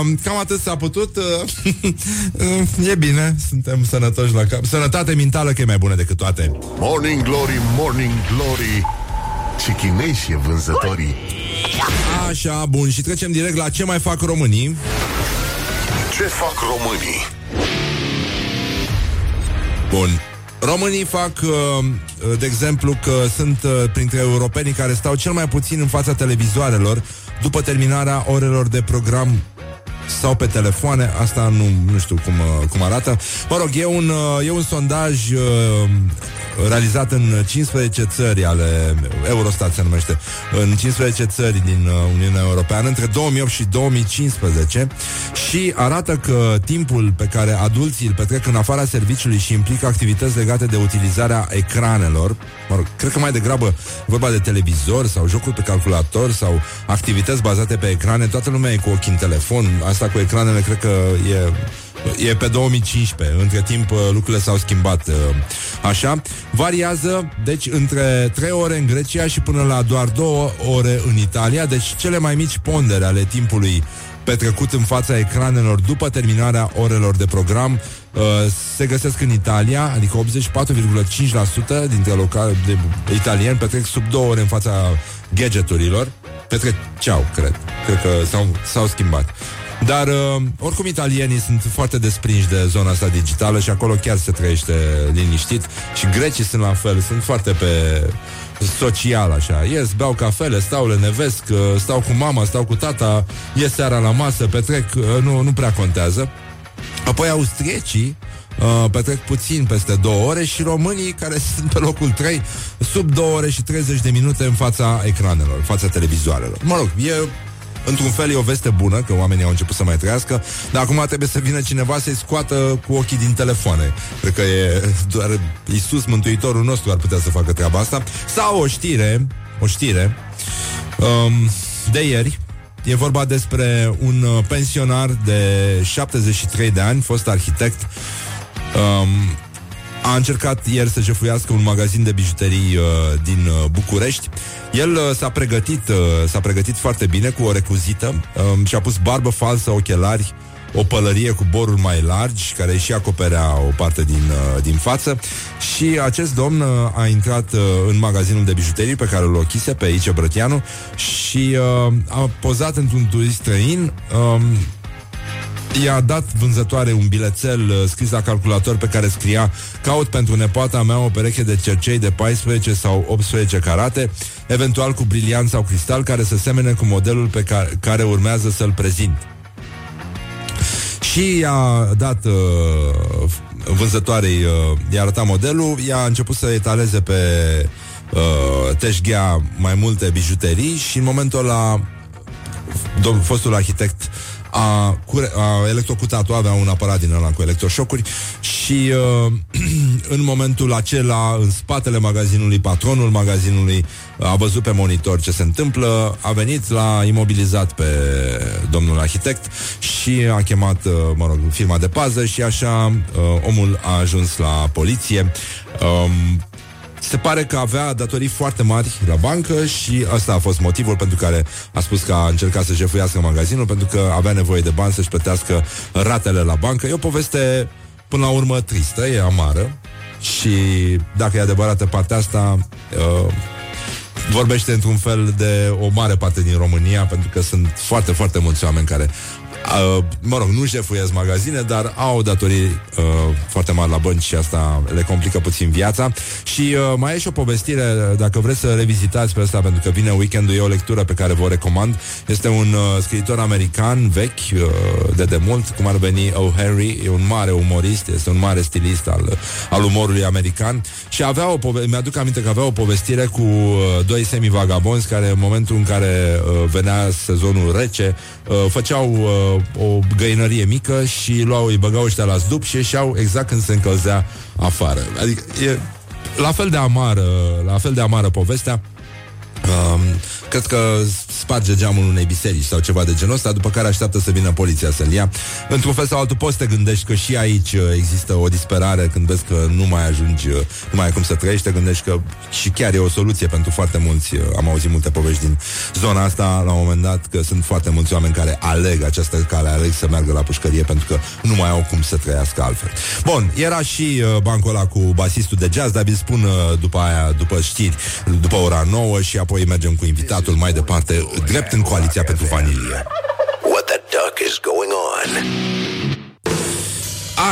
Um, cam atât s-a putut. Uh, <laughs> E bine Suntem sănătoși la cap. Sănătate mentală că e mai bună decât toate. Morning Glory, Morning Glory, ce chinezi e vânzătorii. Așa, bun Și trecem direct la ce mai fac românii Ce fac românii? Bun Românii fac, uh, de exemplu, că sunt uh, printre europenii care stau cel mai puțin în fața televizoarelor după terminarea orelor de program sau pe telefoane, asta nu, nu știu cum, uh, cum arată. Mă rog, e un, uh, e un sondaj uh, realizat în 15 țări ale Eurostat se numește, în 15 țări din uh, Uniunea Europeană între 2008 și 2015 și arată că timpul pe care adulții îl petrec în afara serviciului și implică activități legate de utilizarea ecranelor, mă rog, cred că mai degrabă e vorba de televizor sau jocuri pe calculator sau activități bazate pe ecrane, toată lumea e cu ochii în telefon, asta cu ecranele cred că e E pe 2015. Între timp uh, lucrurile s-au schimbat uh, așa. Variază, deci, între 3 ore în Grecia și până la doar 2 ore în Italia. Deci cele mai mici pondere ale timpului petrecut în fața ecranelor după terminarea orelor de program uh, se găsesc în Italia, adică 84,5% dintre locali de italieni petrec sub două ore în fața gadgeturilor. Petreceau, cred. Cred că s-au, s-au schimbat. Dar, uh, oricum, italienii sunt foarte desprinși de zona asta digitală și acolo chiar se trăiește liniștit și grecii sunt la fel, sunt foarte pe social așa. Ies, beau cafele, stau, le nevesc, uh, stau cu mama, stau cu tata, ies seara la masă, petrec, uh, nu, nu prea contează. Apoi austriecii uh, petrec puțin peste două ore și românii care <laughs> sunt pe locul 3 sub două ore și 30 de minute în fața ecranelor, în fața televizoarelor. Mă rog, e Într-un fel e o veste bună Că oamenii au început să mai trăiască Dar acum trebuie să vină cineva să-i scoată Cu ochii din telefoane. Cred că e doar Iisus Mântuitorul nostru ar putea să facă treaba asta. Sau o știre O știre um, De ieri E vorba despre un uh, pensionar de 73 de ani, fost arhitect, um, a încercat ieri să jefuiască un magazin de bijuterii uh, din uh, București. El uh, s-a pregătit, uh, s-a pregătit foarte bine cu o recuzită um, și a pus barbă falsă, ochelari, o pălărie cu boruri mai largi, care și acoperea o parte din, uh, din față. Și acest domn uh, a intrat uh, în magazinul de bijuterii pe care îl ochise pe aici Brătianu și uh, a pozat într-un turist străin. Uh, i-a dat vânzătoare un bilețel uh, scris la calculator pe care scria Caut pentru nepoata mea o pereche de cercei de 14 sau 18 carate, eventual cu briliant sau cristal, care să semene cu modelul pe care, care urmează să-l prezint. Și i-a dat uh, vânzătoarei, uh, i-a arătat modelul, i-a început să etaleze pe uh, teșghea mai multe bijuterii și în momentul ăla domnul fostul arhitect a, cure, a electrocutat-o, avea un aparat din ăla cu electroșocuri și uh, <clears throat> în momentul acela, în spatele magazinului, patronul magazinului a văzut pe monitor ce se întâmplă, a venit, l-a imobilizat pe domnul arhitect și a chemat, uh, mă rog, firma de pază și așa uh, omul a ajuns la poliție. Um, se pare că avea datorii foarte mari la bancă și asta a fost motivul pentru care a spus că a încercat să jefuiască magazinul, pentru că avea nevoie de bani să-și plătească ratele la bancă. E o poveste, până la urmă, tristă, e amară și dacă e adevărată partea asta, uh, vorbește într-un fel de o mare parte din România, pentru că sunt foarte, foarte mulți oameni care Uh, mă rog, nu jefuiesc magazine, dar au datorii uh, foarte mari la bănci și asta le complică puțin viața. Și uh, mai e și o povestire, dacă vreți să revizitați pe asta, pentru că vine weekendul, e o lectură pe care vă recomand. Este un uh, scriitor american vechi, uh, de demult, cum ar veni O. Henry, e un mare umorist, este un mare stilist al, al umorului american și avea o pove- mi-aduc aminte că avea o povestire cu uh, doi semivagabonzi care în momentul în care uh, venea sezonul rece, uh, făceau uh, o găinărie mică și luau, îi băgau ăștia la zdup și ieșeau exact când se încălzea afară. Adică e la fel de amară, la fel de amară povestea. Um, cred că sparge geamul unei biserici sau ceva de genul ăsta, după care așteaptă să vină poliția să-l ia. Într-un fel sau altul poți să te gândești că și aici uh, există o disperare când vezi că nu mai ajungi, uh, nu mai ai cum să trăiești, te gândești că și chiar e o soluție pentru foarte mulți. Uh, Am auzit multe povești din zona asta la un moment dat că sunt foarte mulți oameni care aleg această cale, aleg să meargă la pușcărie pentru că nu mai au cum să trăiască altfel. Bun, era și uh, bancul ăla cu basistul de jazz, dar vi spun uh, după aia, după știri, după ora 9 și apoi mergem cu invitatul mai departe, drept în coaliția pentru vanilie. What the duck is going on?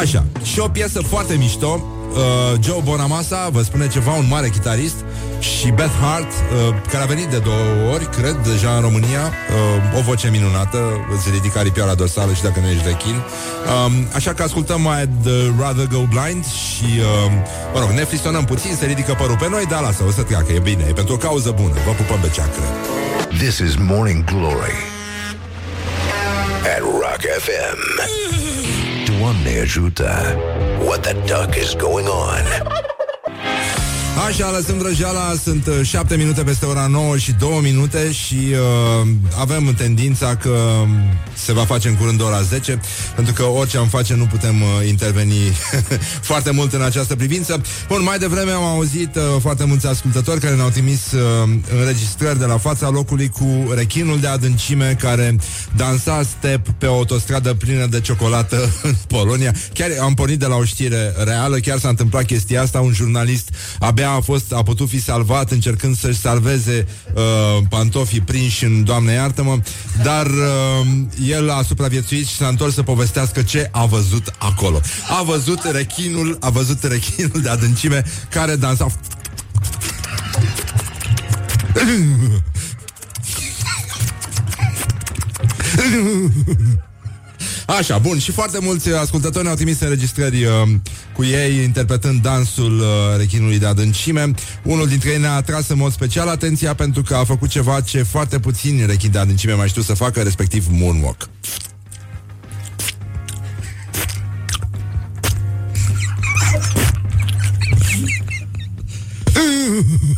Așa, și o piesă foarte mișto uh, Joe Bonamassa vă spune ceva, un mare chitarist și Beth Hart, uh, care a venit de două ori, cred, deja în România. Uh, o voce minunată, îți ridică aripioara dorsală și dacă nu ești vechin um, așa că ascultăm mai The Rather Go Blind și uh, mă rog, ne fristonăm puțin, se ridică părul pe noi, dar lasă, o să treacă, e bine, e pentru o cauză bună, vă pupăm pe ceacră. This is Morning Glory at Rock FM. <laughs> What the duck is going on? <laughs> Așa, lăsăm vrăjeala, sunt uh, 7 minute peste ora 9 și 2 minute și uh, avem tendința că se va face în curând ora 10, pentru că orice am face nu putem uh, interveni <laughs> foarte mult în această privință. Bun, mai devreme am auzit uh, foarte mulți ascultători care ne-au trimis uh, înregistrări de la fața locului cu rechinul de adâncime care dansa step pe o autostradă plină de ciocolată <laughs> în Polonia. Chiar am pornit de la o știre reală, chiar s-a întâmplat chestia asta, un jurnalist abia ea a, fost, a putut fi salvat încercând să-și salveze uh, pantofii prinși în Doamne iartă-mă, dar uh, el a supraviețuit și s-a întors să povestească ce a văzut acolo. A văzut rechinul, a văzut rechinul de adâncime care dansa <laughs> Așa, bun, și foarte mulți ascultători ne-au trimis înregistrări uh, cu ei interpretând dansul uh, rechinului de adâncime. Unul dintre ei ne-a atras în mod special atenția pentru că a făcut ceva ce foarte puțini rechini de adâncime mai știu să facă, respectiv moonwalk. <laughs>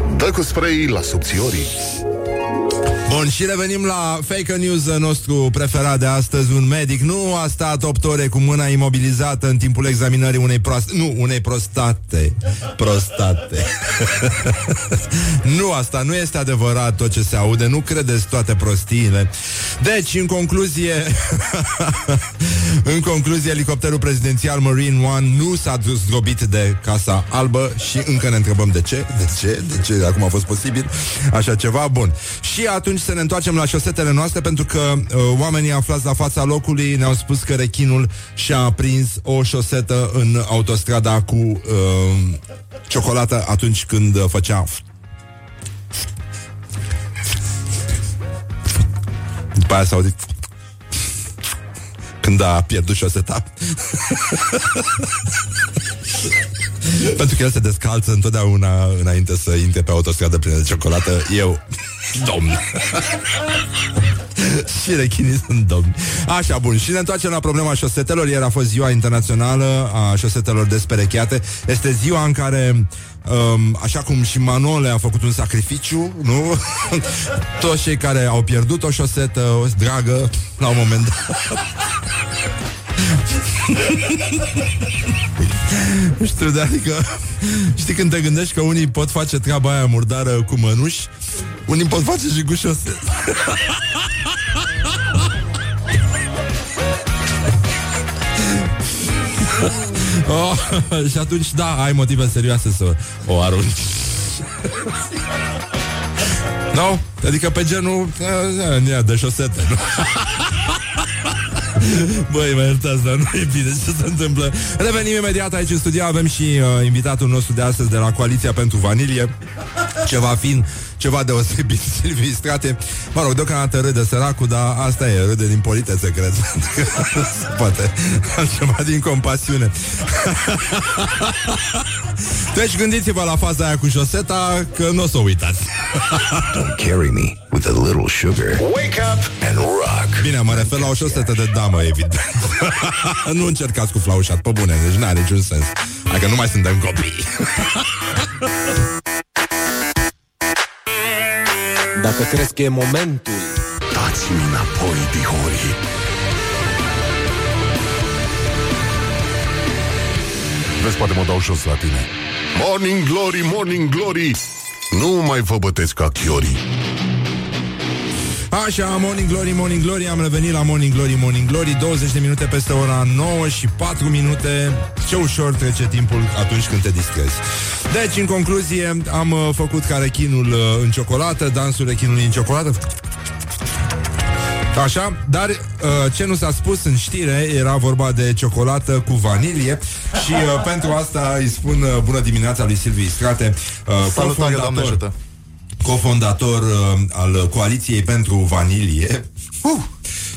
Dă cu spray la subțiorii Bun, și revenim la fake news nostru preferat de astăzi. Un medic nu a stat 8 ore cu mâna imobilizată în timpul examinării unei proastate. Nu, unei prostate. Prostate. <laughs> nu, asta nu este adevărat tot ce se aude. Nu credeți toate prostiile. Deci, în concluzie, <laughs> în concluzie, elicopterul prezidențial Marine One nu s-a zdrobit de Casa Albă și încă ne întrebăm de ce, de ce, de ce acum a fost posibil așa ceva. Bun. Și atunci să ne întoarcem la șosetele noastre pentru că uh, oamenii aflați la fața locului ne-au spus că rechinul și-a prins o șosetă în autostrada cu uh, ciocolată atunci când uh, făcea După aia s-a auzit când a pierdut șoseta. <laughs> <laughs> Pentru că el se descalță întotdeauna înainte să intre pe autostradă plină de ciocolată. Eu, <laughs> domn. <laughs> și rechinii sunt domni. Așa, bun. Și ne întoarcem la problema șosetelor. Ieri a fost ziua internațională a șosetelor desperecheate. Este ziua în care Um, așa cum și Manole a făcut un sacrificiu, nu? Toți cei care au pierdut o șosetă o dragă la un moment dat. Nu știu, de adică Știi când te gândești că unii pot face treaba aia murdară cu mănuși Unii pot face și cu șoset oh, Și atunci, da, ai motive serioase să o arunci Nu? No? Adică pe genul uh, de șosete nu? <laughs> Băi, mă iertați, dar nu e bine ce se întâmplă. Revenim imediat aici în studio. Avem și uh, invitatul nostru de astăzi de la Coaliția pentru Vanilie. Ceva fin, ceva deosebit, <laughs> Silvii Strate. Mă rog, deocamdată râde săracul, dar asta e, râde din politețe, cred. <laughs> Poate altceva din compasiune. Deci gândiți-vă la faza aia cu șoseta, că nu o să o uitați. <laughs> Don't carry me with a little sugar. Wake up and rock. Bine, mă refer la o șosetă de damă, evident. <laughs> nu încercați cu flaușat, pe bune, deci n-are niciun sens. Adică nu mai suntem copii. Dacă crezi că e momentul Dați-mi înapoi, dihorii Vezi, poate mă dau jos la tine. Morning Glory, Morning Glory. Nu mai vă bătesc ca chiorii. Așa, Morning Glory, Morning Glory Am revenit la Morning Glory, Morning Glory 20 de minute peste ora 9 și 4 minute. Ce ușor trece timpul atunci când te distrezi. Deci, în concluzie Am uh, făcut ca rechinul uh, în ciocolată Dansul rechinului în ciocolată Așa, dar uh, ce nu s-a spus în știre era vorba de ciocolată cu vanilie și uh, pentru asta îi spun uh, bună dimineața lui Silviu Strate, uh, Salutare, Doamne ajută! cofondator uh, al Coaliției pentru Vanilie. Uh,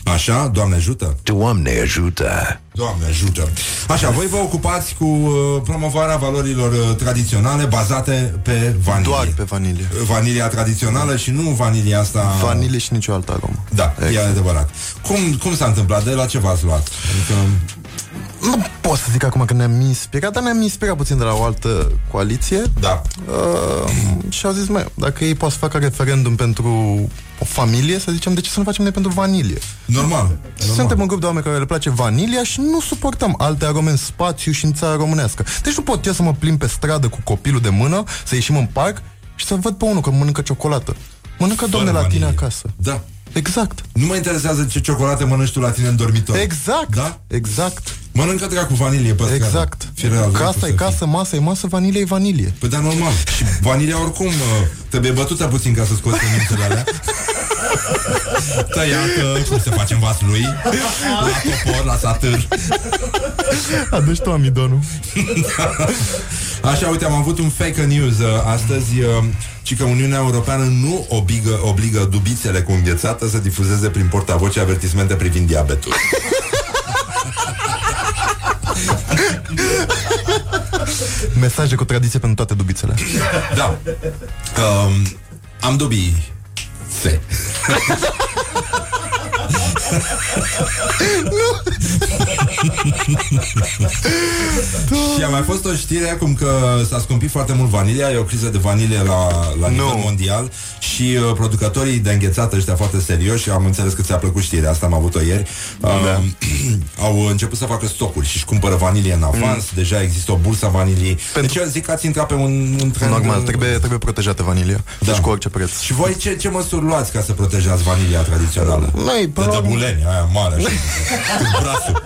așa, Doamne ajută! Doamne ajută! Doamne ajută! Așa, voi vă ocupați cu uh, promovarea valorilor uh, tradiționale bazate pe vanilie. Doar pe vanilie. Vanilia tradițională și nu vanilia asta... Vanilie și nicio altă aromă. Da, exact. e adevărat. Cum, cum s-a întâmplat? De la ce v-ați luat? Adică... Nu pot să zic acum că ne-am inspirat, dar ne-am inspirat puțin de la o altă coaliție. Da. Uh, și au zis, mai, dacă ei pot să facă referendum pentru o familie, să zicem, de ce să nu facem noi pentru vanilie? Normal. normal. Suntem un grup de oameni care le place vanilia și nu suportăm alte arome în spațiu și în țara românească. Deci nu pot eu să mă plimb pe stradă cu copilul de mână, să ieșim în parc și să văd pe unul că mănâncă ciocolată. Mănâncă, domne, la tine acasă. Da. Exact. Nu mă interesează ce ciocolată mănânci tu la tine în dormitor. Exact. Da? Exact. Mănâncă dracu vanilie pe scară. Exact. Fireal, Casa e casă, masă e masă, vanilie e vanilie. Păi da, normal. Și vanilia oricum uh, trebuie bătută puțin ca să scoți semințele alea. <laughs> Tăiată, cum se face în vas lui La topor, la satâr Aduci tu amidonul Așa, uite, am avut un fake news uh, astăzi uh, ci că Uniunea Europeană nu obligă, obligă dubițele cu înghețată să difuzeze prin portavoce avertismente privind diabetul. Mesaje cu tradiție pentru toate dubițele Da. Um, am dubii. Se. Și a mai fost o știre cum că s-a scumpit foarte mult vanilia, e o criză de vanilie la, la nivel Nu. mondial și uh, producătorii de înghețată ăștia foarte serioși, am înțeles că ți-a plăcut știrea asta, am avut-o ieri, uh, <clears throat> au început să facă stocuri și își cumpără vanilie în avans, deja există o bursă a vaniliei. Deci eu zic că ați intrat pe un, un trend Normal, uh, trebuie, trebuie protejată vanilia Da. Deci cu orice preț Și voi ce, ce măsuri luați ca să protejați vanilia tradițională? Noi, De până la urmă- dăbuleni, aia mare așa, <laughs> cu brațul.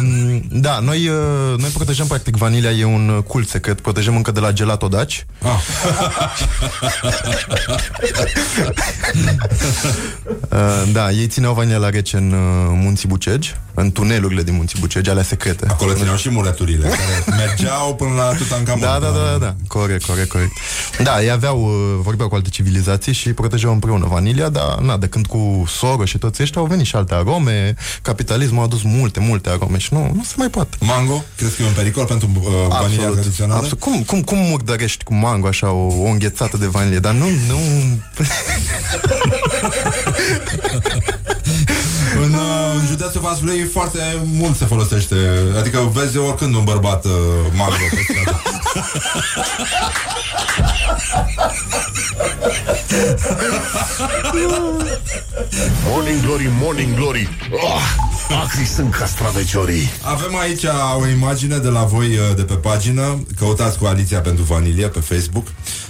Um, Da, noi, uh, noi protejăm practic vanilia E un uh, cult secret, protejăm încă de la gelato Daci Ah. Uh, <laughs> Da, ei țineau vanilia la rece în uh, Munții Bucegi În tunelurile din Munții Bucegi, alea secrete Acolo țineau și mureturile <laughs> care mergeau până la Tutankamon. Da, da, da, da, da. Corect, corect, corect. Da, ei aveau, uh, vorbeau cu alte civilizații și protejau împreună vanilia, dar na, de când cu soră și toți ăștia au venit și alte arome, capitalismul a adus multe, multe arome și nu, nu se mai poate. Mango? Crezi că e un pericol pentru uh, vanilia tradițională? absolut. Cum, cum, cum murdărești cu mango așa o, o înghețată de vanilie? Dar nu, nu... <laughs> În, uh, în județul Vaslui foarte mult se folosește. Adică vezi oricând un bărbat uh, mango pe stradă. <laughs> Morning Glory, Morning Glory. Oh, Acri sunt castraveciorii. Avem aici o imagine de la voi uh, de pe pagină. Căutați Coaliția pentru Vanilie pe Facebook.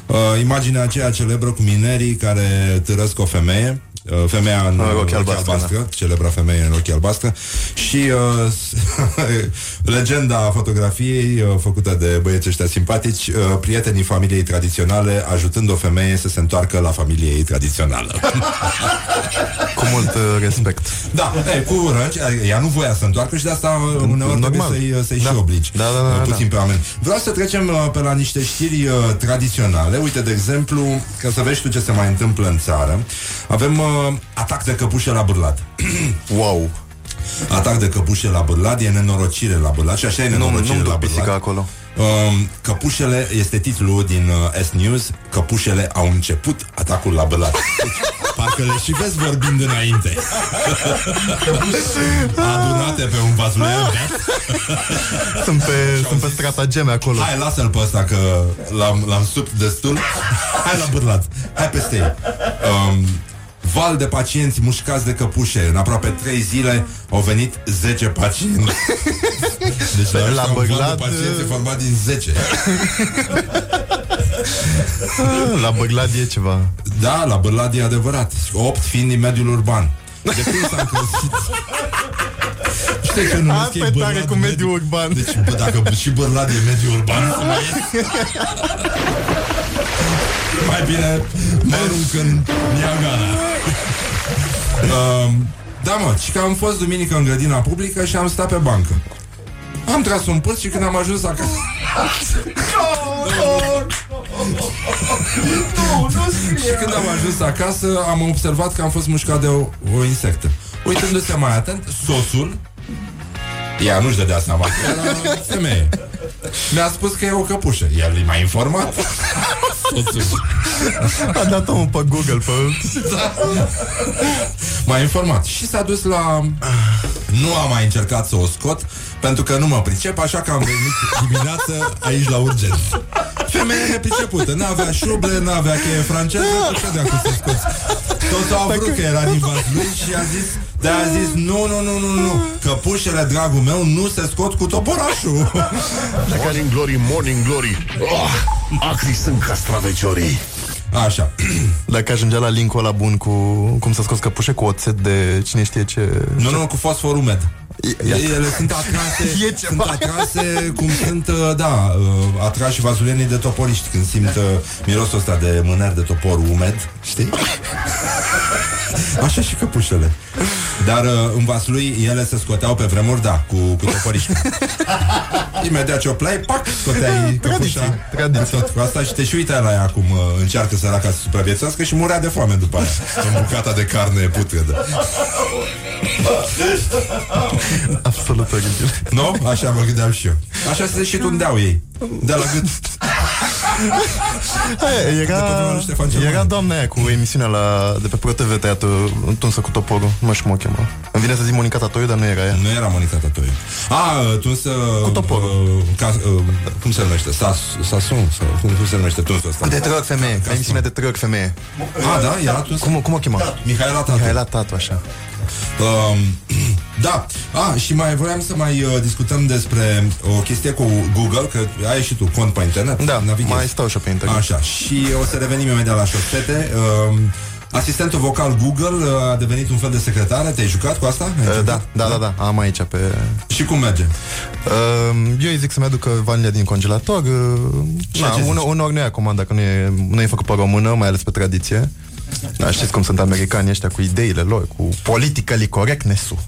Uh, Imaginea aceea celebră cu minerii care târăsc o femeie. uh, Femeia în Ah, uh, rochie rochie albastră, albastră Celebra femeie în rochie albastră Și uh, <laughs> legenda fotografiei uh, Făcută de băieții ăștia simpatici uh, Prietenii familiei tradiționale Ajutând o femeie să se întoarcă la familie ei tradițională <laughs> Cu mult uh, respect. Da, e, cu răci, adică ea nu voia să întoarcă și de asta uh, uneori Normal. trebuie să-i, să-i Da. și obligi Da, da, da, uh, da, puțin da. pe oameni. Vreau să trecem uh, pe la niște știri uh, tradiționale. Uite, de exemplu, ca să vezi tu ce se mai întâmplă în țară. Avem uh, atac de căpușe la bârlat. <clears throat> wow! Atac de căpușe la bârlat, e nenorocire la bârlat și așa e Nu, nenorocire nu-mi la duc pisica bârlat. acolo. Um, căpușele, este titlul din uh, S-News Căpușele au început atacul la bălat deci, <laughs> Parcă le și vezi vorbind înainte Adunate pe un vazulean <laughs> Sunt pe, sunt pe stratageme acolo. Hai, lasă-l pe ăsta că l-am, l-am supt destul Hai la bârlat Hai peste ei um, Val de pacienți mușcați de căpușe. În aproape 3 zile au venit 10 pacienți. <laughs> Deci la, La la un val Băglad, de pacienți e format din 10 <laughs> Ah, La Băglad e ceva. Da, la Bârlad e adevărat. 8 fiind din mediul urban De când s-a încălzit Știi că numesc Asta ei e tare Bârlad cu mediu- mediul urban. Deci, bă, dacă și Bârlad e mediul urban să mai ies. Mai bine mă arunc în Niagara. Um, Da, mă, și că am fost duminică în grădina publică Și am stat pe bancă. Am tras un pârț și când am ajuns acasă Și când am ajuns acasă Am observat că am fost mușcat de o, o insectă. Uitându-se mai atent Soțul Ea nu-și dădea seama că era femeie Mi-a spus că e o căpușă. El m-a informat. Soțul. A dat omul pe Google pe... da. M-a informat. Și s-a dus la Nu am mai încercat să o scot Pentru că nu mă pricep Așa că am venit dimineață aici la urgență. Femeia nepricepută N-avea șuble, n-avea cheie franceză Nu știu de acum să scoți Toți au vrut că era din lui Și a zis de a zis, nu, nu, nu, nu, nu Căpușele, dragul meu, nu se scot cu toporașul. Morning Glory, Morning Glory. Oh, Acri sunt castraveciorii Așa. <clears throat> Dacă ajungea la linkul ăla bun cu cum să scoți căpușe cu oțet de cine știe ce... Nu, nu, cu fosfor umed. Ia- Ele sunt atrase, <laughs> E sunt atrase cum sunt, uh, da, uh, atrași vazulenii de toporiști când simt uh, mirosul ăsta de mâner de topor umed, știi? <laughs> Așa și căpușele. Dar uh, în vasul lui ele se scoteau pe vremuri, da, cu, cu toporiști. <laughs> Imediat ce o plai, pac, scoteai căpușa. tradiție. Tot cu asta și te și uitai la ea cum uh, încearcă săraca să supraviețuiască și murea de foame după aia. În bucata de carne putredă. <laughs> Absolut oribil. Nu? Așa mă gândeam și eu. Așa se și tundeau ei. De la gât. <laughs> Aia, De pe era, vremea lui Ștefan cel era Mare. doamna aia cu emisiunea la, de pe ProTV Teatru Tunsă cu toporul Nu știu cum o chema Îmi vine să zic Monica Tatoiu, dar nu era ea Nu era Monica Tatoiu. A, tunsă... Cu toporul. Uh, ca, uh, cum se numește? Sas, Sasun? Sau cum, cum se numește tunsul ăsta? De trăg femeie, emisiunea de trăg femeie A, da? Era tunsă? Cum, cum o chema? Mihaela Tatu. Mihaela Tatu, așa Um, <clears throat> da, a, și mai voiam să mai uh, discutăm despre o chestie cu Google, că ai și tu cont pe internet. Da, navighezi. mai stau și eu pe internet Așa, și o să revenim imediat la șosete. Um, asistentul vocal Google uh, a devenit un fel de secretară. Te-ai jucat cu asta? Ai Uh, jucat? Da, da, da, da, am aici pe... Și cum merge? Uh, eu îi zic să-mi aducă vanilia din congelator uh, Și na, ce zici? une, Uneori nu ia comanda Că nu e, nu e făcut pe română Mai ales pe tradiție da, știți cum sunt americanii ăștia cu ideile lor, cu politically correctness-ul.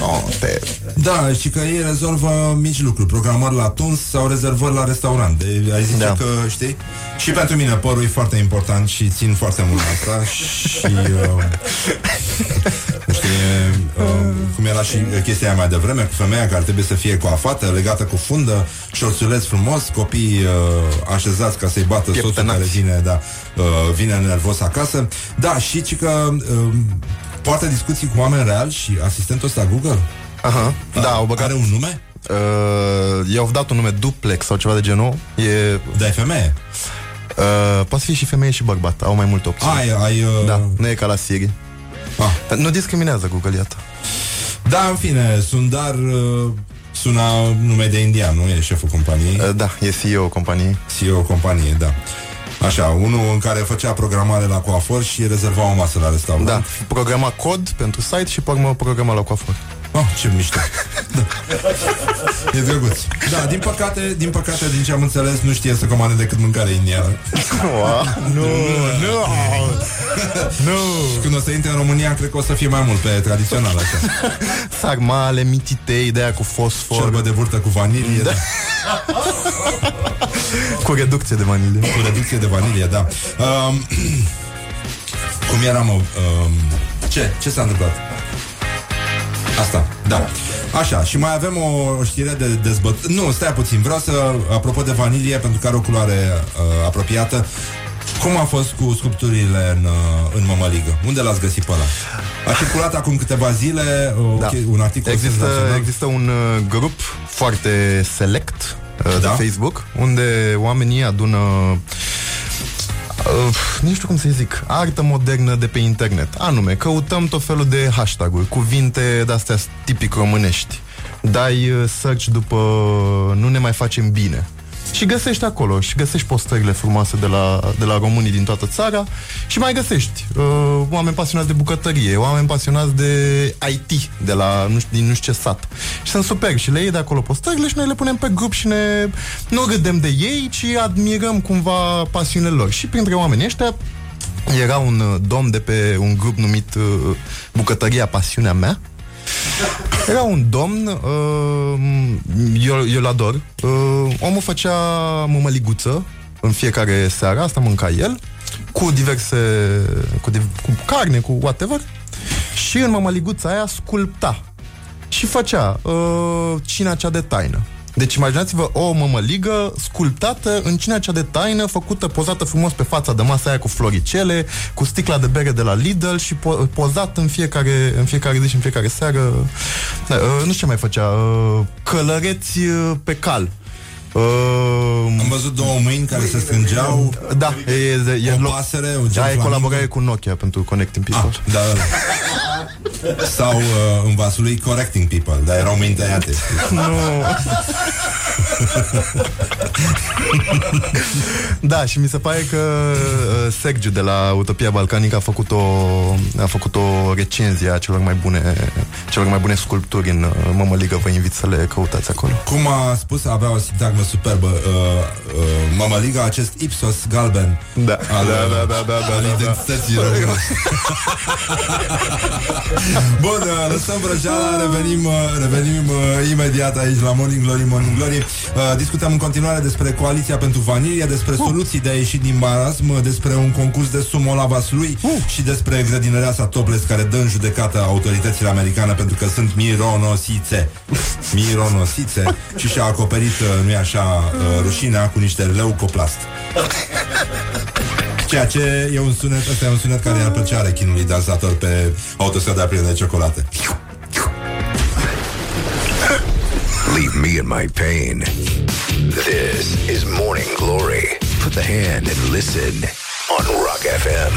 Oh, te... Da, și că ei rezolvă mici lucruri, programări la tuns sau rezervări la restaurant. De, ai zice Da. că, știi? Și pentru mine părul e foarte important și țin foarte mult la asta și... <laughs> Uh, știi, uh, cum era și chestia aia mai devreme cu femeia care trebuie să fie coafată, legată cu fundă, șorțuleț frumos, copii uh, așezați ca să-i bată soțul Pieptănați. care vine, da, uh, vine nervos acasă. Da, și ci că uh, poartă discuții cu oameni reali și asistentul ăsta Google Aha, da, au băgat... are un nume? Uh, i-au dat un nume duplex sau ceva de genul. E... Da, e femeie. Uh, poate fi și femeie și bărbat, au mai multe opțiuni. Ai, ai... Uh... Da, nu e ca la Siri. Ah. Nu discriminează Google, iată. Da, în fine, Sundar uh, suna nume de indian, nu? E șeful companiei. Uh, da, e CEO companiei. CEO companiei, da. Așa, unul în care făcea programare la coafor și rezerva o masă la restaurant. Da, programa cod pentru site și pe urmă programa la coafor. Oh, ce mișto. da. E drăguț. Da, din păcate, din păcate, din ce am înțeles, nu știe să comande decât mâncare indiană. nu, nu, nu. Și când o să intre în România, cred că o să fie mai mult pe tradițional, așa. Sarmale, mititei, de aia cu fosfor. Ciorbă de burtă cu vanilie. Da. Cu reducție de vanilie. Cu reducție de vanilie, da. Um, <clears throat> cum era, mă? Um, ce? Ce s-a întâmplat? Asta, da. Așa, și mai avem o, o știre de dezbătut. Nu, stai puțin, vreau să, apropo de vanilie, pentru că are o culoare uh, apropiată, cum a fost cu sculpturile în, uh, în mămăligă? Unde l-ați găsit pe ăla? A circulat acum câteva zile uh, Da. okay, un articol Există, senzațional. există un uh, grup foarte select uh, Da. de Facebook unde oamenii adună Uh, nu știu cum să zic, artă modernă de pe internet. Anume, căutăm tot felul de hashtag-uri, cuvinte de-astea tipic românești. Dai uh, search după nu ne mai facem bine. Și găsești acolo, și găsești postările frumoase de la, de la românii din toată țara și mai găsești uh, oameni pasionați de bucătărie, oameni pasionați de IT, de la nu știu, din nu știu ce sat. Și sunt super și le iei de acolo postările și noi le punem pe grup și ne nu râdem de ei, ci admirăm cumva pasiunile lor. Și printre oamenii ăștia era un uh, domn de pe un grup numit uh, Bucătăria Pasiunea Mea era un domn, uh, eu, eu îl ador. Uh, omul făcea mămăliguță în fiecare seară, asta mânca el, cu diverse, cu, div- cu carne, cu whatever, și în mămăliguța aia sculpta și făcea uh, cina cea de taină. Deci imaginați-vă o mămăligă sculptată în cina cea de taină, făcută, pozată frumos pe fața de masă aia cu floricele, cu sticla de bere de la Lidl și po- pozat în fiecare, în fiecare zi și în fiecare seară. Da, uh, nu știu ce mai făcea. Uh, călăreți uh, pe cal. Uh, Am văzut două mâini care se strângeau da, e, e, e, O loc- pasăre, un gen da, e flamingo. colaborare cu Nokia pentru Connecting People. Ah, da, da, da. Sau uh, în vasul lui Correcting People Dar erau mâini tăiate <laughs> Nu. Da, și mi se pare că uh, Sergiu de la Utopia Balcanică a făcut o, a făcut o recenzie a celor mai bune, celor mai bune sculpturi în uh, Mămăligă. Vă invit să le căutați acolo. Cum a spus, avea o sintagmă superbă uh, uh, Mamaliga, acest Ipsos galben Da, al, da, da, da, da, da, al da, da. identității <laughs> române. <laughs> Bun, uh, lăsăm vrăjeala, revenim, uh, revenim uh, imediat aici la Morning Glory, Morning Glory. Uh, discutăm în continuare despre Coaliția pentru Vanilie, despre soluții de a ieși din marasm, despre un concurs de sumo la Vaslui și despre grădinăreasa Topless care dă în judecată autoritățile americane pentru că sunt mironosițe. <laughs> Mironosițe și și-a acoperit, uh, nu-i așa, uh, rușinea cu niște leucoplast. <laughs> Ceea ce e un sunet, ăsta e un sunet care i-ar plăcea rechinului dansator pe autostrada plină de ciocolate. Leave me in my pain. This is Morning Glory. Put the hand and listen on Rock FM.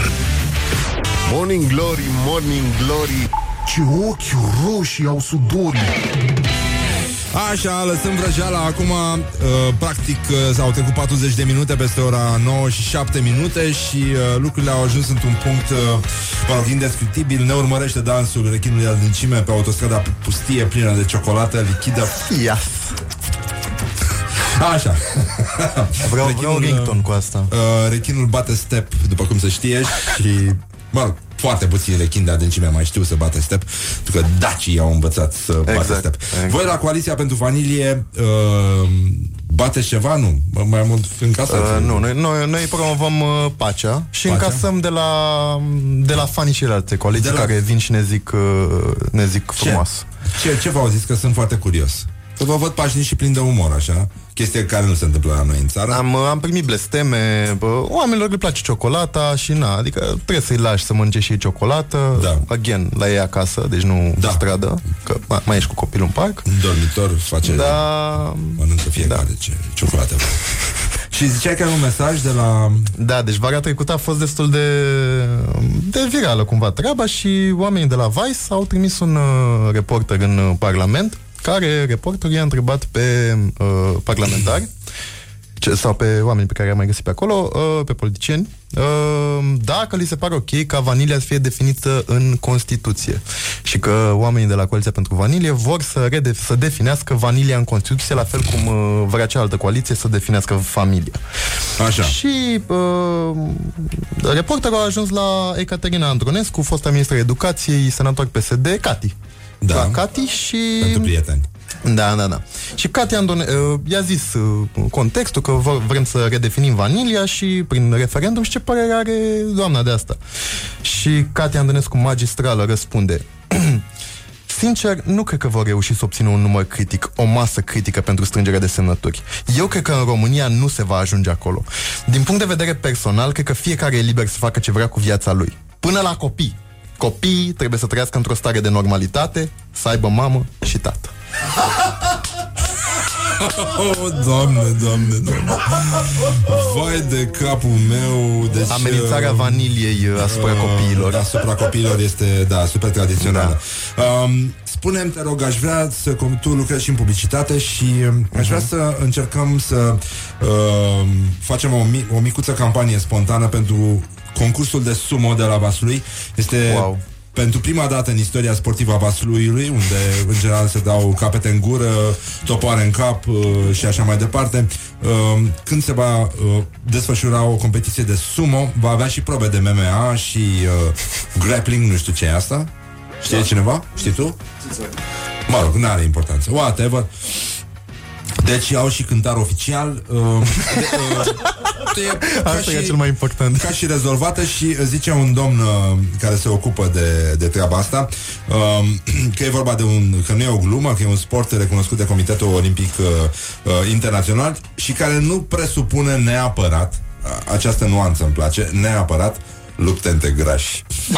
Morning Glory, Morning Glory Ce ochi roșii au sudorii Așa, lăsăm vrăjeala Acum, uh, practic, uh, s-au trecut 40 de minute Peste ora 9 și 7 minute Și uh, lucrurile au ajuns într-un punct uh, Mă rog, indescriptibil Ne urmărește dansul rechinului adâncime Pe autostrada pustie, plină de ciocolată lichidă Yes. Așa <laughs> Vreau, vreau rington cu asta. uh, Rechinul bate step, după cum se știe Și, mă rog, foarte puțini rechini de adâncime mai știu să bate step Pentru că dacii au învățat să bate Exact, step exact. Voi la Coaliția pentru Vanilie uh, Bateți ceva? Nu? Mai mult în casă? Uh, nu, noi, noi, noi promovăm uh, pacea și Pacea? încasăm de la, de la fanii și alte coaliții De la- care vin și ne zic, uh, ne zic frumos. Ce, ce v-au zis? Că sunt foarte curios Că vă văd pașnici și plin de umor, așa Chestie care nu se întâmplă la noi în țară Am, uh, am primit blesteme, bă, oamenilor le place ciocolata și na, adică trebuie să-i lași să mănânce și ei ciocolată, Da. again, la ei acasă, deci nu Da. da. stradă, că mai, mai ești cu copilul în parc. În dormitor face Da, Mănâncă fiecare da. ce ciocolată vrea. Și ziceai că ai un mesaj de la... Da, deci vara trecută a fost destul de, de virală cumva treaba și oamenii de la Vice au trimis un uh, reporter în uh, Parlament care reporterul i-a întrebat pe uh, parlamentari ce, sau pe oameni pe care i-am mai găsit pe acolo, uh, pe politicieni, uh, dacă li se pare ok ca vanilia să fie definită în Constituție și că oamenii de la Coaliția pentru Vanilie vor să, rede- să definească vanilia în Constituție, la fel cum uh, vrea cealaltă coaliție să definească familia. Așa. Și uh, reporterul a ajuns la Ecaterina Andronescu, fosta ministra educației, senator PSD, Cati. Da. La Cati și... Pentru prieteni. Da, da, da. Și Cati Andone, uh, i-a zis uh, contextul că vă- vrem să redefinim vanilia și prin referendum și ce părere are doamna de asta. Și Cati Andonescu magistrală răspunde <clears throat> Sincer, nu cred că vor reuși să obțină un număr critic, o masă critică pentru strângerea de semnături. Eu cred că în România nu se va ajunge acolo. Din punct de vedere personal, cred că fiecare e liber să facă ce vrea cu viața lui. Până la copii. Copiii trebuie să trăiască într-o stare de normalitate, să aibă mamă și tată. Oh, doamne, doamne, doamne Vai de capul meu deci, Amenințarea uh, vaniliei uh, asupra uh, copiilor. Asupra copiilor este, da, super tradițională da. um, Spune-mi, te rog, aș vrea să cum Tu lucrezi și în publicitate Și um, aș vrea să încercăm să uh, Facem o, mi- o micuță campanie spontană Pentru concursul de sumo de la Vaslui Este Wow. pentru prima dată în istoria sportivă a Vasluiului, unde în general se dau capete în gură, topoare în cap uh, și așa mai departe, uh, când se va uh, desfășura o competiție de sumo, va avea și probe de MMA și uh, grappling, nu știu ce e asta. Știe cineva? Știi tu? Mă rog, nu are importanță. Whatever. Deci au și cântar oficial <laughs> uh, de, uh, e ca Asta e cel mai important. ca și rezolvată și zice un domn uh, care se ocupă de, de treaba asta uh, că e vorba de un, că nu e o glumă, că e un sport recunoscut de Comitetul Olimpic uh, uh, Internațional și care nu presupune neapărat, uh, această nuanță îmi place, neapărat lupte între grași. <laughs>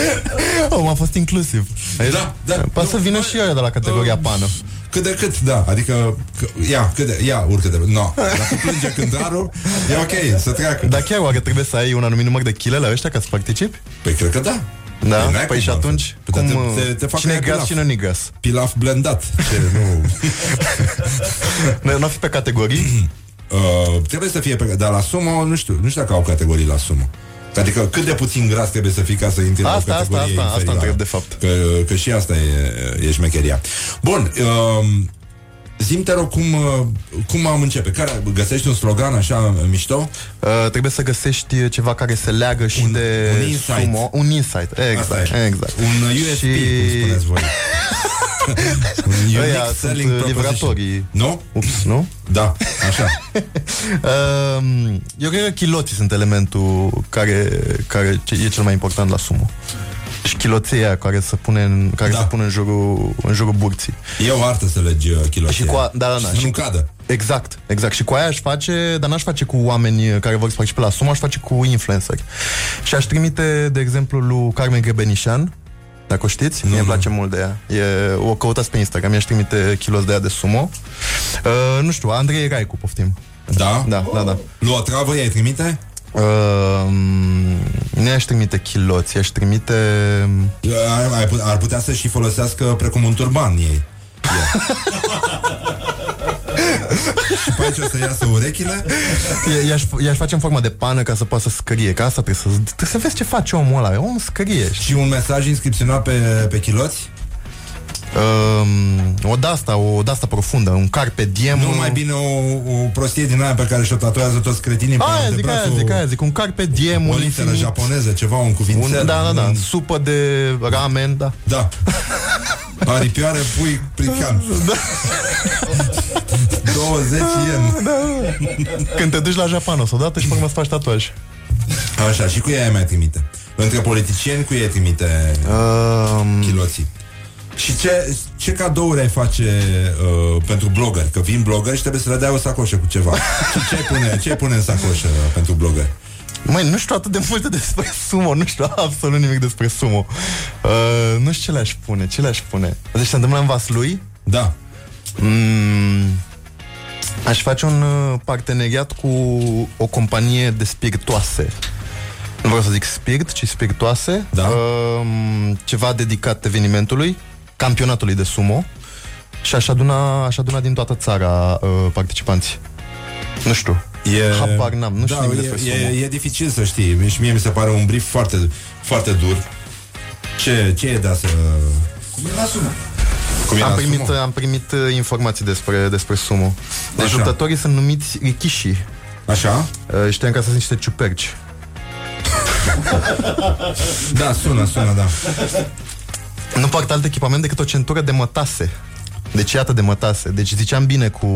<laughs> Oh, a fost inclusiv. Da, da. Poate să vină și eu de la categoria pană. Cât de cât, da, adică că, ia, cât de, ia, urcă de, no, dacă plânge cântarul, e ok, să treacă. Dar chiar oare trebuie să ai un anumit număr de chile la ăștia ca să participi? Păi cred că da. Da? N-ai Păi cum și altfel. atunci, Păi cum, te, te, te fac cine e aia gas, pilaf. cine nu gas? Pilaf blendat. Ce, nu... <laughs> Nu, nu fi pe categorii? <clears throat> Uh, trebuie să fie pe... Dar la sumo, nu știu, nu știu dacă au categorii la sumo. Adică cât de puțin gras trebuie să fii ca să intri la o Asta, asta, categorie asta, asta inferioară. întreb de fapt. Că, că și asta e, e șmecheria. Bun, um, Zim te rog cum, uh, cum am începe. Care, găsești un slogan așa mișto? Uh, trebuie să găsești ceva care se leagă și Un- de un insight. sumo. Un insight, Asta exact, e. exact. Un USP, cum spuneți voi. <laughs> un unique Ăia sunt selling uh, proposition. livratorii. Nu? Ups, nu? Da, așa. <laughs> Um, Eu cred că chiloții sunt elementul care, care ce- e cel mai important la sumo. Și chiloții aia care se pune în, care Da. se pune în jurul, în jurul burții. E o artă să legi uh, kiloții. Și cu a, da, da, da. Și să Și nu cadă. Exact, exact. Și cu aia aș face, dar n-aș face cu oameni care vor să participe la sumo, aș face cu influenceri. Și aș trimite, de exemplu, lui Carmen Grebenișan, dacă o știți, Nu, mie îmi nu. place mult de ea. E, o căutați pe Instagram, i-aș trimite kilos de ea de sumo. Uh, nu știu, Andrei Raicu, poftim. Da? Da, da, da. Lu o travă, i-ai trimite? Uh, nu i-aș trimite chiloți, i-aș trimite... Ar, ar put- ar putea să și folosească precum un turban ei. și pe aici o să iasă urechile I- I-aș, i-aș face în formă de pană ca să poată să scrie, că asta trebuie să, trebuie să vezi ce face omul ăla. Omul scrie. și un mesaj inscripționat pe, pe chiloți. Um, o de-asta, o de-asta profundă, un carpe diem. Nu mai bine o, o prostie din aia pe care și-o tatuează toți cretinii pe Aia zic, aia antebrațul, zic, aia zic, un carpe diem, o un literă infinit. japoneză, ceva, un cuvințel. Un, da, da, da, un- supă de ramen, da. Da. <laughs> Aripioare, pui, plican. Da. 20 yen. <laughs> Da. Când te duci la Japan o să odată și pe urmă să faci tatuaj. Așa, și cu ea mai trimite. Între politicieni, cu ei trimite Um, chiloții. Și ce, ce cadouri ai face uh, pentru blogări? Că vin blogări și trebuie să le dai o sacoșă cu ceva. <laughs> și ce ai pune, ce ai pune în sacoșă pentru blogări? Măi, nu știu atât de multe despre sumo, nu știu absolut nimic despre sumo. Uh, nu știu ce le-aș pune, ce le-aș pune. Deci se întâmplă în Vaslui? Da. Mm, aș face un uh, parteneriat cu o companie de spiritoase. Nu vreau să zic spirit, ci spiritoase. Da. Uh, ceva dedicat evenimentului, campionatului de sumo. Și aș aduna, aș aduna din toată țara uh, participanți. Nu știu. E... Habar n-am, nu știu da, nimic e, despre e, sumo. e dificil să știi. Și mie mi se pare un brief foarte, foarte dur. Ce, ce e de să... Cum e la sumo? Cum e Am la primit, sumo? am primit uh, informații despre, despre sumo. Deci Așa. luptătorii sunt numiți rikishi. Așa? Uh, știam că sunt niște ciuperci. <laughs> Da, sună, sună, da. Nu poartă alt echipament decât o centură de mătase. Deci iată de mătase. Deci ziceam bine cu,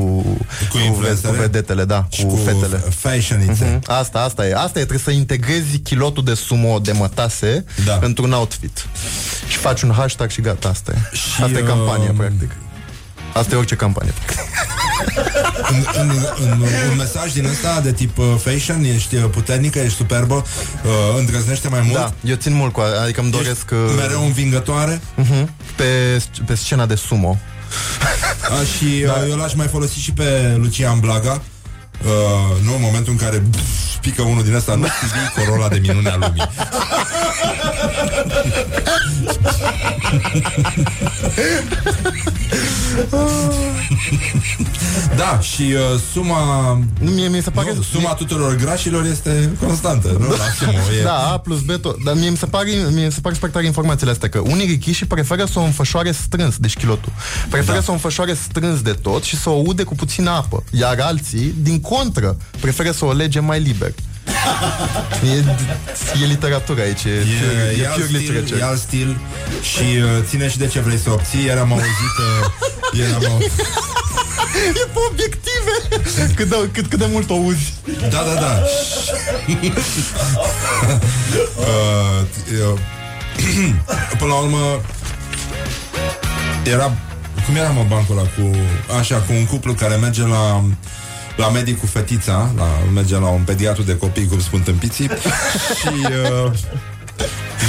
cu, influențele? cu vedetele, da, Și cu, cu fetele. fashionițe. Mhm. Asta, asta e. Asta e, trebuie să integrezi chilotul de sumo de mătase Da. într-un outfit. Și faci un hashtag și gata, asta e. Și, asta e campanie, um, practic. Asta e orice campanie. în, în, în, un mesaj din ăsta de tip uh, fashion, ești uh, puternică, ești superbă, uh, îndrăznește mai mult, Da, eu țin mult cu a- adică îmi doresc uh, mereu învingătoare uh-huh, pe, pe scena de sumo. A, și da. eu l-aș mai folosi și pe Lucian Blaga uh, Nu, în momentul în care pf, pică unul din ăsta Nu TV Corolla de minunea lumii <laughs> Da, și uh, suma Nu, mie mi se pare... nu, Suma tuturor grașilor este constantă nu? La sumo, e... Da, A plus B tot. Dar mie mi se pare, mie mi se pare spectacular informațiile astea că unii richiși preferă să o înfășoare strâns, deci chilotul. Preferă Da. să o înfășoare strâns de tot și să o ude cu puțină apă. Iar alții, din contră, preferă să o lege mai liber. E, e literatură aici, e, E, pure- e, e alt pure stil, literature. e alt stil Și uh, ține și de ce vrei să obții Iar am auzit uh, ieri am auzit E pe obiective! Cât de, cât, cât de mult o uzi. Da, da, da <laughs> uh, eu, Până la urmă Era Cum era mă bancul ăla cu Așa, cu un cuplu care merge la la medic cu fetița, la, merge la un pediatru de copii, cum spun tâmpiții, <laughs> și uh,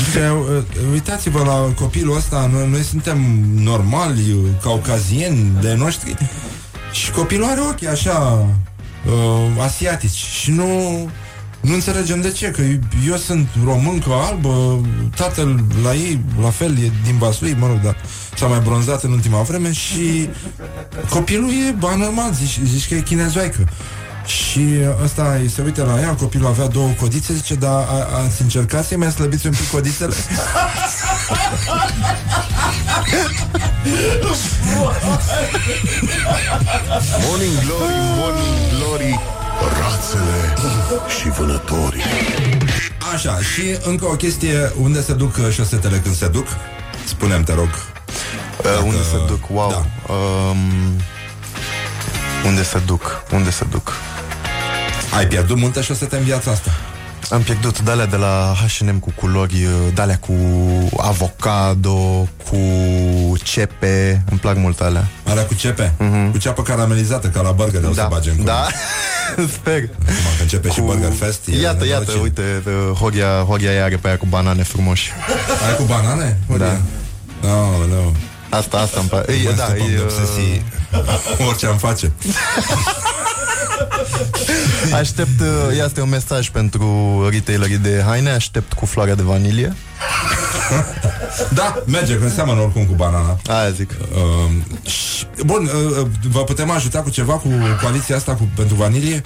zice, uh, uitați-vă la copilul ăsta, noi, noi suntem normali, caucazieni de noștri, și copilul are ochii așa uh, asiatici. Și nu Nu înțelegem de ce, că eu sunt româncă albă, tatăl la ei, la fel, e din Vaslui, mă rog, dar s-a mai bronzat în ultima vreme și copilul e anormal, zici, zici că e chinezoaică. Și ăsta se uită la ea, copilul avea două codițe, zice, dar a, ați încercat să-i mai slăbiți un pic codițele? <laughs> Morning Glory, Morning Glory Rațele și vânătorii Așa, și încă o chestie, unde se duc uh, șosetele când se duc? Spunem, te rog. Uh, unde se duc? Wow. Da. Um, unde se duc? Unde se duc? Ai pierdut multe șosete în viața asta. Am pierdut dalea de la H&M cu culori, dalea cu avocado, cu cepe, îmi plac mult alea. Alea cu cepe? Uh-huh. Cu ceapă caramelizată, ca la burger, o Da, să bagem cu... da. <laughs> Sper. Acum că începe și Burger Fest. e Iată, iată, nenorocire. uite, uh, Horia, Horia ea are pe aia cu banane frumoși. Ai cu banane? Da. No, no. Asta, asta îmi place. Mă Ei, da, scăpăm e, de obsesii. <laughs> Orice am face. <laughs> <laughs> Aștept, uh, este un mesaj pentru retailerii de haine, aștept cu floarea de vanilie. <laughs> Da, merge, că seamănă oricum cu banana. Aia zic. Uh, și, bun, uh, uh, vă putem ajuta cu ceva cu coaliția asta cu, pentru vanilie?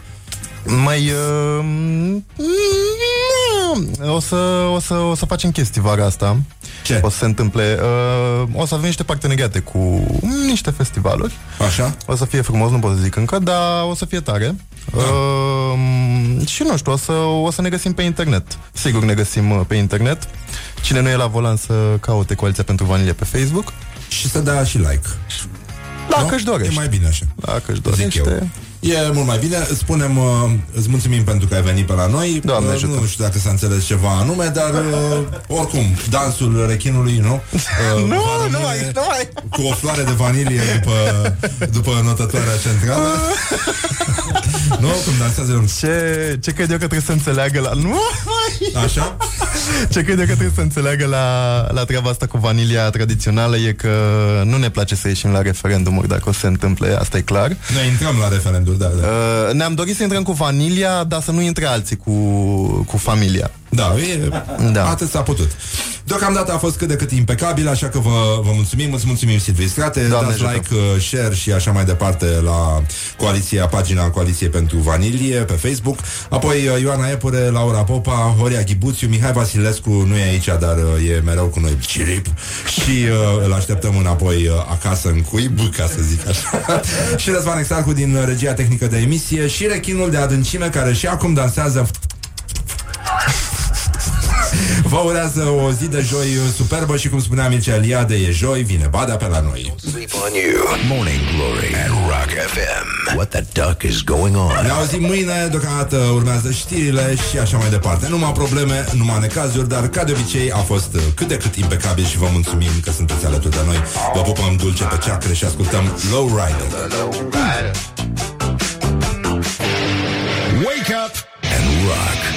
Mai uh, o, să, o, să, o să facem chestii vara asta. Ce? O să se întâmple. Uh, o să avem niște parteneriate cu niște festivaluri. Așa? O să fie frumos, nu pot să zic încă, dar o să fie tare. Da. Uh, și nu știu, o să, o să ne găsim pe internet. Sigur ne găsim uh, pe internet. Cine nu e la volan să caute Coaliția pentru Vanilie pe Facebook. Și să dea și like. Dacă își dorește. E mai bine așa. Dacă își Zic dorește. eu. E mult mai bine. Îți spunem, uh, îți mulțumim pentru că ai venit pe la noi. Doamne uh, ajută. nu știu dacă s-a înțeles ceva anume, dar uh, oricum, dansul rechinului, nu? <laughs> Uh, Nu, va rămâne nu mai, nu mai. Cu o floare de vanilie după, după notătoarea centrală. <laughs> <laughs> nu? Cum dansează un... Ce, ce cred eu că trebuie să înțeleagă la... Nu mai! Așa? Ce cred eu că trebuie să înțeleagă la, la treaba asta cu vanilia tradițională e că nu ne place să ieșim la referendumuri dacă o să se întâmple, asta e clar. Noi intrăm la referendum, da, da. Uh, ne-am dorit să intrăm cu vanilia, dar să nu intre alții cu, cu familia. Da, e, Da. atât s-a putut. Deocamdată a fost cât de cât impecabil, așa că vă, vă mulțumim, îți mulțumim Silvii Strate, Doamne dați ajută. like, uh, share și așa mai departe la coaliția, pagina Coaliției pentru Vanilie pe Facebook. Apoi uh, Ioana Epure, Laura Popa, Horia Ghibuțiu, Mihai Vasilescu nu e aici, dar uh, e mereu cu noi cirip și uh, îl așteptăm înapoi uh, acasă în cuib, ca să zic așa. <laughs> și Răzvan Exarcu din uh, regia tehnică de emisie și rechinul de adâncime care și acum dansează Vă urează o zi de joi superbă și cum spunea Mircea Eliade, e joi, vine Badea pe la noi. Sleep on you. Morning Glory at Rock FM. What the duck is going on? Ne auzim mâine, deocamdată urmează știrile și așa mai departe. Numai probleme, numai necazuri, dar ca de obicei a fost uh, cât de cât impecabil și vă mulțumim că sunteți alături de noi. Vă pupăm dulce pe ceacre și ascultăm Low Rider. Wake up and rock.